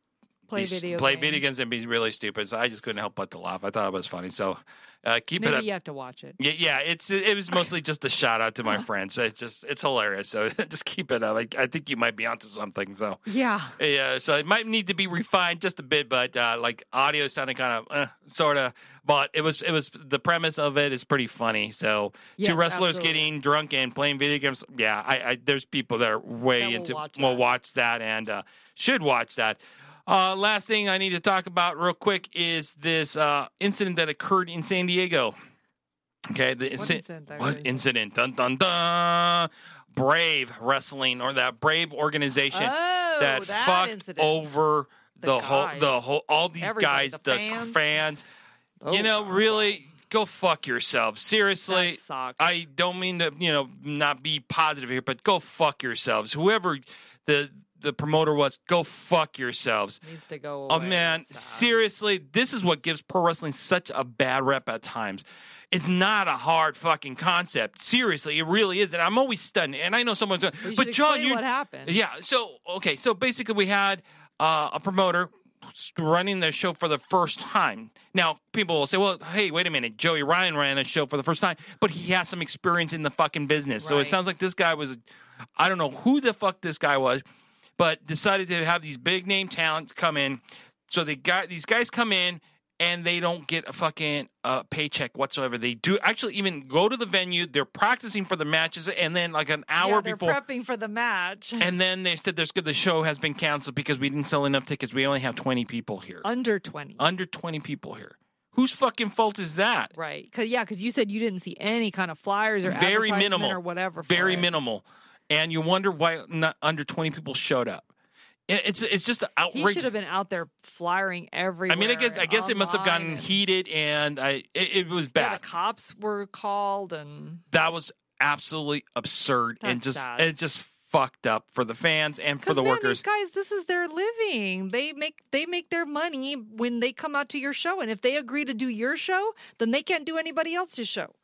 Play video play games. video games and be really stupid. So I just couldn't help but to laugh. I thought it was funny. So uh, keep Maybe it up. you have to watch it. Yeah, yeah, it's it was mostly just a shout out to my friends. It just it's hilarious. So just keep it up. I, I think you might be onto something. So Yeah. yeah, so it might need to be refined just a bit, but uh, like audio sounded kind of uh, sort of. But it was it was the premise of it is pretty funny. So Yes, two wrestlers absolutely. getting drunk and playing video games. Yeah, I, I there's people that are way That will into watch will watch that and uh, should watch that. Uh, last thing I need to talk about real quick is this uh, incident that occurred in San Diego. Okay, the What incident? What really- incident? Dun dun dun. Brave Wrestling or that Brave organization Oh, that, that fucked incident. over The the, whole the whole all these Everybody, guys, the the fans. fans. Oh, you know, really go fuck yourself. Seriously. I don't mean to, you know, not be positive here, but go fuck yourselves. Whoever the the promoter was, go fuck yourselves. Needs to go. away. Oh man, seriously, this is what gives pro wrestling such a bad rep at times. It's not a hard fucking concept. Seriously, it really isn't. I'm always stunned, and I know someone's. But, but John, you what happened? yeah. So okay. So basically, we had uh, a promoter running the show for the first time. Now, people will say, "Well, hey, wait a minute. Joey Ryan ran a show for the first time, but he has some experience in the fucking business." So it sounds like this guy was. I don't know who the fuck this guy was, but decided to have these big name talent come in. So they got these guys come in and they don't get a fucking uh, paycheck whatsoever. They do actually even go to the venue. They're practicing for the matches, and then like an hour yeah, they're before, prepping for the match. and then they said there's good. The show has been canceled because we didn't sell enough tickets. We only have 20 people here, Under 20. under 20 people here. Whose fucking fault is that? Right. Cause yeah, because you said you didn't see any kind of flyers or Very minimal or whatever. Very it. minimal, and you wonder why not under 20 people showed up. It's it's just He should have been out there flyering everywhere. I mean, I guess I guess it must have gotten and- heated, and I it, it was Yeah, bad. the cops were called, and that was absolutely absurd and just sad. it just fucked up for the fans and for the man, workers. Guys, this is their living. They make they make their money when they come out to your show, and if they agree to do your show, then they can't do anybody else's show.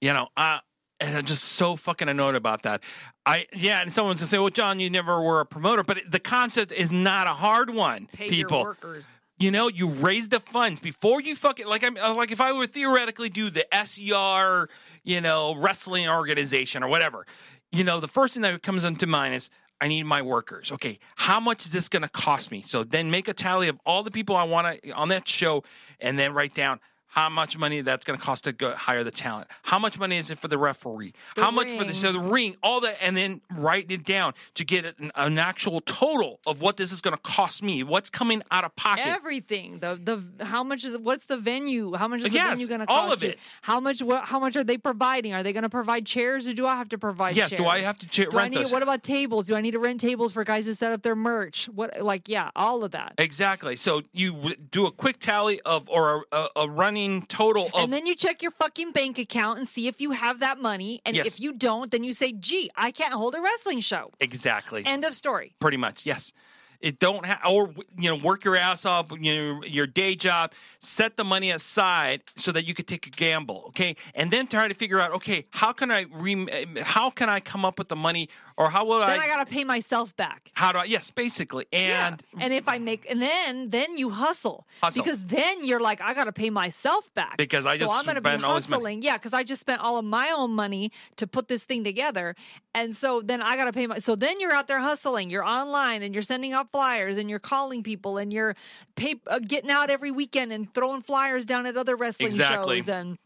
You know, uh, and I'm just so fucking annoyed about that. I yeah, and someone's gonna say, "Well, John, you never were a promoter," but the concept is not a hard one. Pay people, your workers. you know, you raise the funds before you fucking like I'm uh, like if I were theoretically do the SCR, you know, wrestling organization or whatever, you know, the first thing that comes into mind is I need my workers. Okay, how much is this going to cost me? So then make a tally of all the people I want to on that show, and then write down. How much money that's going to cost to go hire the talent? How much money is it for the referee? The How much for the ring. so the ring? All that, and then write it down to get an, an actual total of what this is going to cost me. What's coming out of pocket? Everything. The the how much is what's the venue? How much is the Yes, venue going to cost all of you? it. How much what how much are they providing? Are they going to provide chairs or do I have to provide Yes, chairs? do I have to cha- Do I rent need those? what about tables? Do I need to rent tables for guys to set up their merch? What like yeah, all of that. Exactly. So you w- do a quick tally of or a, a, a running total of and then you check your fucking bank account and see if you have that money. And Yes. if you don't, then you say, gee, I can't hold a wrestling show. exactly. End of story. Pretty much, yes. It don't have or you know work your ass off, you know your day job, set the money aside so that you could take a gamble, okay, and then try to figure out, okay, how can I re- how can I come up with the money or how will Then I, Then I got to pay myself back. how do I yes basically and And if I make, and then then you hustle, Hustle. because then you're like, I got to pay myself back Because I just so I'm gonna be spent all hustling, yeah, because I just spent all of my own money to put this thing together, and so then I got to pay my. So then you're out there hustling, you're online, and you're sending out flyers, and you're calling people, and you're pay, uh, getting out every weekend and throwing flyers down at other wrestling Exactly. shows, and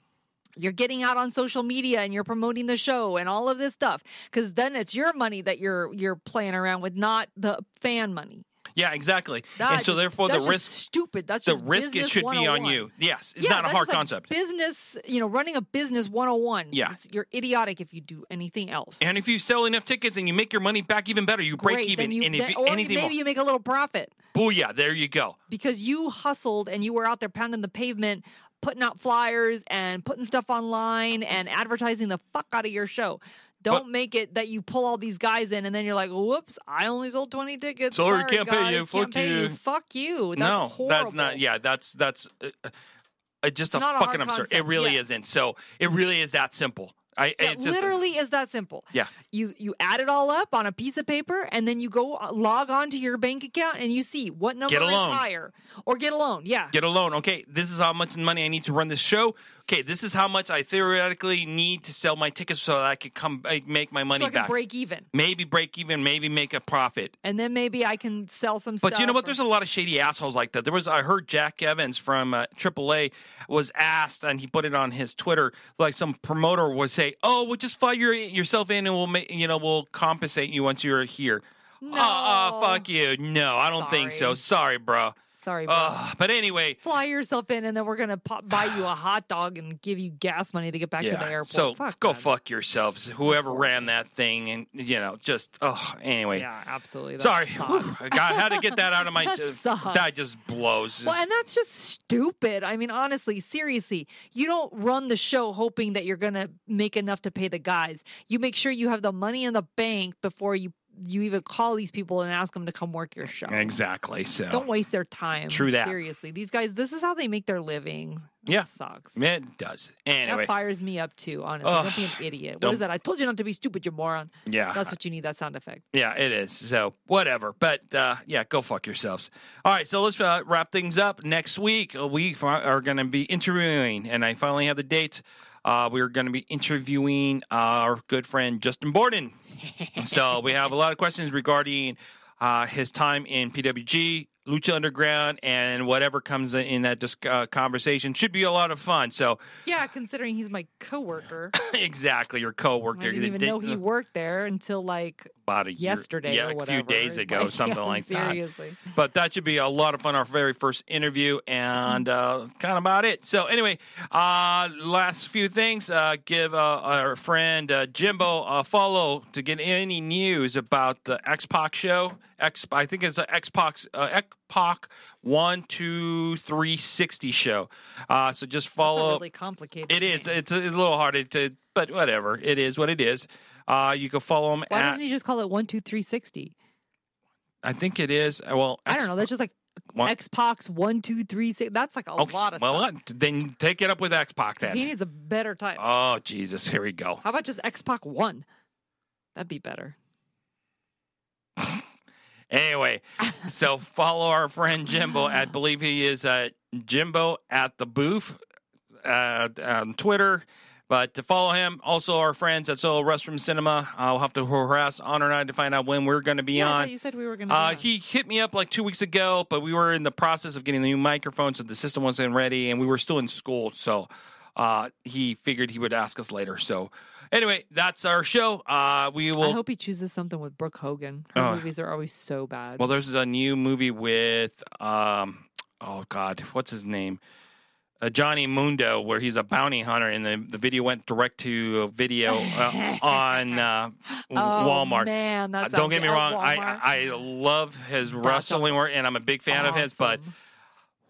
you're getting out on social media and you're promoting the show and all of this stuff because then it's your money that you're you're playing around with not the fan money yeah exactly, That and so just- therefore the risk stupid that's the risk it should be on you. Oh yes, it's Yeah, not a hard like concept. business you know running a business 101 Yeah. It's- you're idiotic if you do anything else And if you sell enough tickets and you make your money back even better, you break Great, even. you, and if then- or anything maybe more, you make a little profit booyah, there you go. because you hustled and you were out there pounding the pavement putting out flyers and putting stuff online and advertising the fuck out of your show don't make it that you pull all these guys in and then you're like whoops i only sold 20 tickets Sorry, Sorry can't pay you. can't Fuck pay you." fuck you that's no, horrible. that's not. Yeah, that's that's uh, uh, just It's a fucking absurd. It really yeah. isn't. So it really is that simple. I just, literally is that simple. Yeah. You you add it all up on a piece of paper and then you go uh, log on to your bank account and you see what number is higher or get a loan. Yeah. Get a loan. Okay, this is how much money I need to run this show. Okay, this is how much I theoretically need to sell my tickets so that I could come uh, make my money so back. break even. Maybe break even. Maybe make a profit. And then maybe I can sell some But you know what? or- There's a lot of shady assholes like that. There was I heard Jack Evans from uh, AAA was asked, and he put it on his Twitter. Like some promoter would say, "Oh, we'll just fly your, yourself in, and we'll make you know we'll compensate you once you're here." No. Oh, fuck you. No, I don't think so. Sorry, bro. Sorry. Uh, but anyway, Fly yourself in, and then we're gonna pop, buy you a hot dog and give you gas money to get back to the airport. So Fuck go that. fuck yourselves. Whoever ran that thing, and you know, just oh, anyway. Yeah, absolutely. That Sorry, sucks. Whew. I got- had to get that out of my. That uh, that just blows. Well, and that's just stupid. I mean, honestly, seriously, you don't run the show hoping that you're to make enough to pay the guys. You make sure you have the money in the bank before you you even call these people and ask them to come work your show. exactly. So Don't waste their time. True that. Seriously, these guys, this is how they make their living. That Yeah. sucks. it does. Anyway, That fires me up too. Honestly, Ugh. don't be an idiot. What is that? I told you not to be stupid, you moron. Yeah. that's what you need. That sound effect. Yeah, it is. So whatever. But uh, yeah, go fuck yourselves. All right, so let's uh, wrap things up. Next week uh, we are going to be interviewing, and I finally have the dates. Uh, we're going to be interviewing our good friend Justin Borden. so we have a lot of questions regarding uh, his time in PWG, Lucha Underground and whatever comes in that dis- uh, conversation should be a lot of fun. So Yeah, considering he's my coworker. exactly, your coworker I didn't even They- know he worked there until like about a year- yesterday yeah, or a few days ago, Like, something yeah, like that. seriously. But that should be a lot of fun. Our very first interview, and uh, kind of about it. So anyway, uh, last few things. Uh, give uh, our friend uh, Jimbo a follow to get any news about the X Pac show. X, I think it's an Pac uh, X Pac one two three sixty show. Uh, so just That's follow. really complicated. It is. It's a, it's a little hard to, but whatever. It is what it is. Uh, you can follow him Why at. doesn't he just call it one two three sixty? I think it is. uh, Well, I don't know. That's just like One- X Pac's one two three six. That's like a Okay, lot of well, stuff. then take it up with X Pac then. He needs a better title. Oh Jesus, here we go. How about just X Pac one? That'd be better. Anyway, so follow our friend Jimbo. I believe he is uh, Jimbo at the booth uh, on Twitter. But to follow him, also our friends at Soiled Restroom Cinema. I'll have to harass Honor Knight to find out when we're going to be yeah, on. you said we were going to. Uh, he hit me up like two weeks ago, but we were in the process of getting the new microphone, so the system wasn't ready, and we were still in school. So uh, he figured he would ask us later. So anyway, that's our show. Uh, we will. I hope he chooses something with Brooke Hogan. Her Oh. movies are always so bad. Well, there's a new movie with, um, oh God, what's his name? Uh, Johnny Mundo, where he's a bounty hunter, and the, the video went direct to video uh, on uh, oh, Walmart. Man, Uh, Don't get me wrong, I I love his wrestling work, and I'm a big fan of his, but.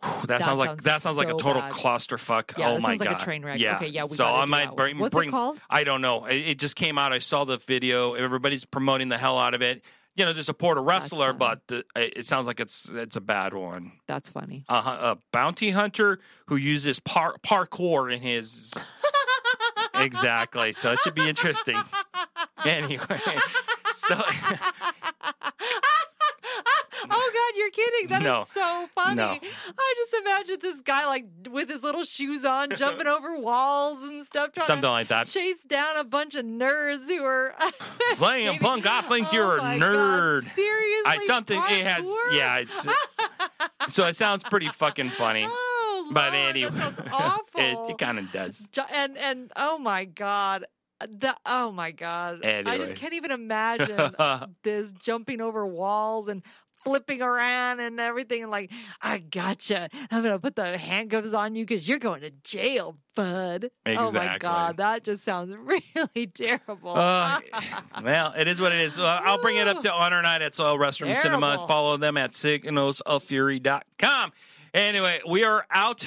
That, That sounds like sounds that sounds like a total bad. clusterfuck. Yeah, oh my sounds like a god! train wreck. Yeah. Okay, yeah, we so I might that bring. What's it bring. called? I don't know. It, it just came out. I saw the video. Everybody's promoting the hell out of it. You know, to support a wrestler, but the, it it sounds like it's it's a bad one. That's funny. A, a bounty hunter who uses par- parkour in his exactly. So it should be interesting. Anyway, so oh God, you're kidding. That is No. so funny. No. I just imagine this guy like with his little shoes on, jumping over walls and stuff, trying Something to like that. chase down a bunch of nerds who are Slam Punk, I think Oh you're a my God, nerd. seriously, I something it has. Yeah, it's so it sounds pretty fucking funny. Oh, but Lord, anyway, that sounds awful. it, it kind of does. And and oh my god the oh my god i just can't even imagine this jumping over walls and flipping around and everything and like i gotcha i'm gonna put the handcuffs on you because you're going to jail bud oh my god that just sounds really terrible Uh, well, it is what it is. I'll bring it up to Honor Knight at Soiled Restroom Cinema. Follow them at signalsoffury.com. Anyway, we are out.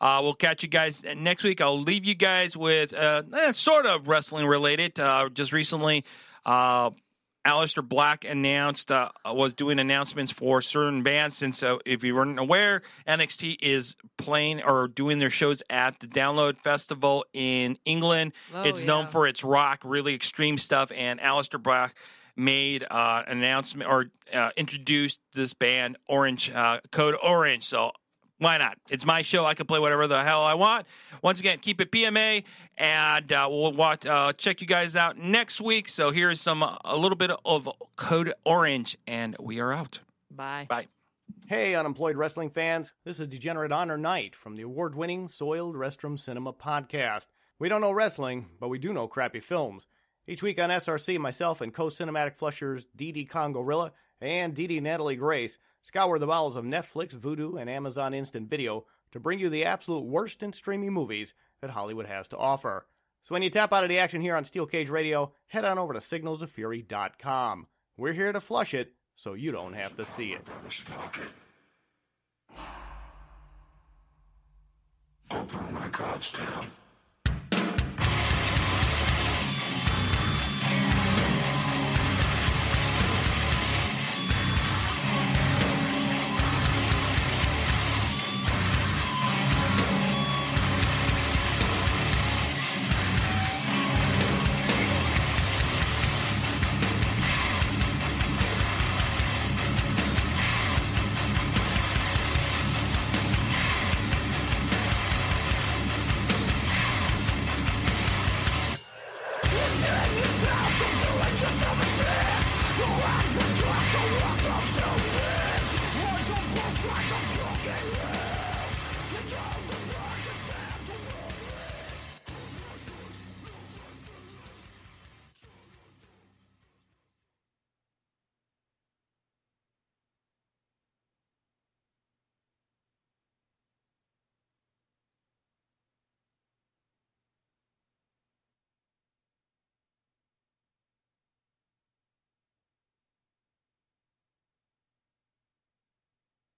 Uh, we'll catch you guys next week. I'll leave you guys with uh, eh, sort of wrestling related. Uh, just recently, uh, Aleister Black announced uh, was doing announcements for certain bands. Since uh, if you weren't aware, NXT is playing or doing their shows at the Download Festival in England. Oh, it's known for its rock, really extreme stuff. And Aleister Black made uh, an announcement or uh, introduced this band, Orange uh, Code Orange. So why not? It's my show. I can play whatever the hell I want. Once again, keep it PMA, and uh, we'll watch, uh, check you guys out next week. So here's some a little bit of Code Orange, and we are out. bye Bye. Hey, unemployed wrestling fans. This is Degenerate Honor Knight from the award winning Soiled Restroom Cinema podcast. We don't know wrestling, but we do know crappy films. Each week on SRC, myself and co cinematic flushers Dee Dee Congorilla and Dee Dee Natalie Grace scour the bowels of Netflix, Vudu, and Amazon Instant Video to bring you the absolute worst in streaming movies that Hollywood has to offer. So when you tap out of the action here on Steel Cage Radio, head on over to signalsoffury.com. We're here to flush it so you don't have to see it. Open my God's town.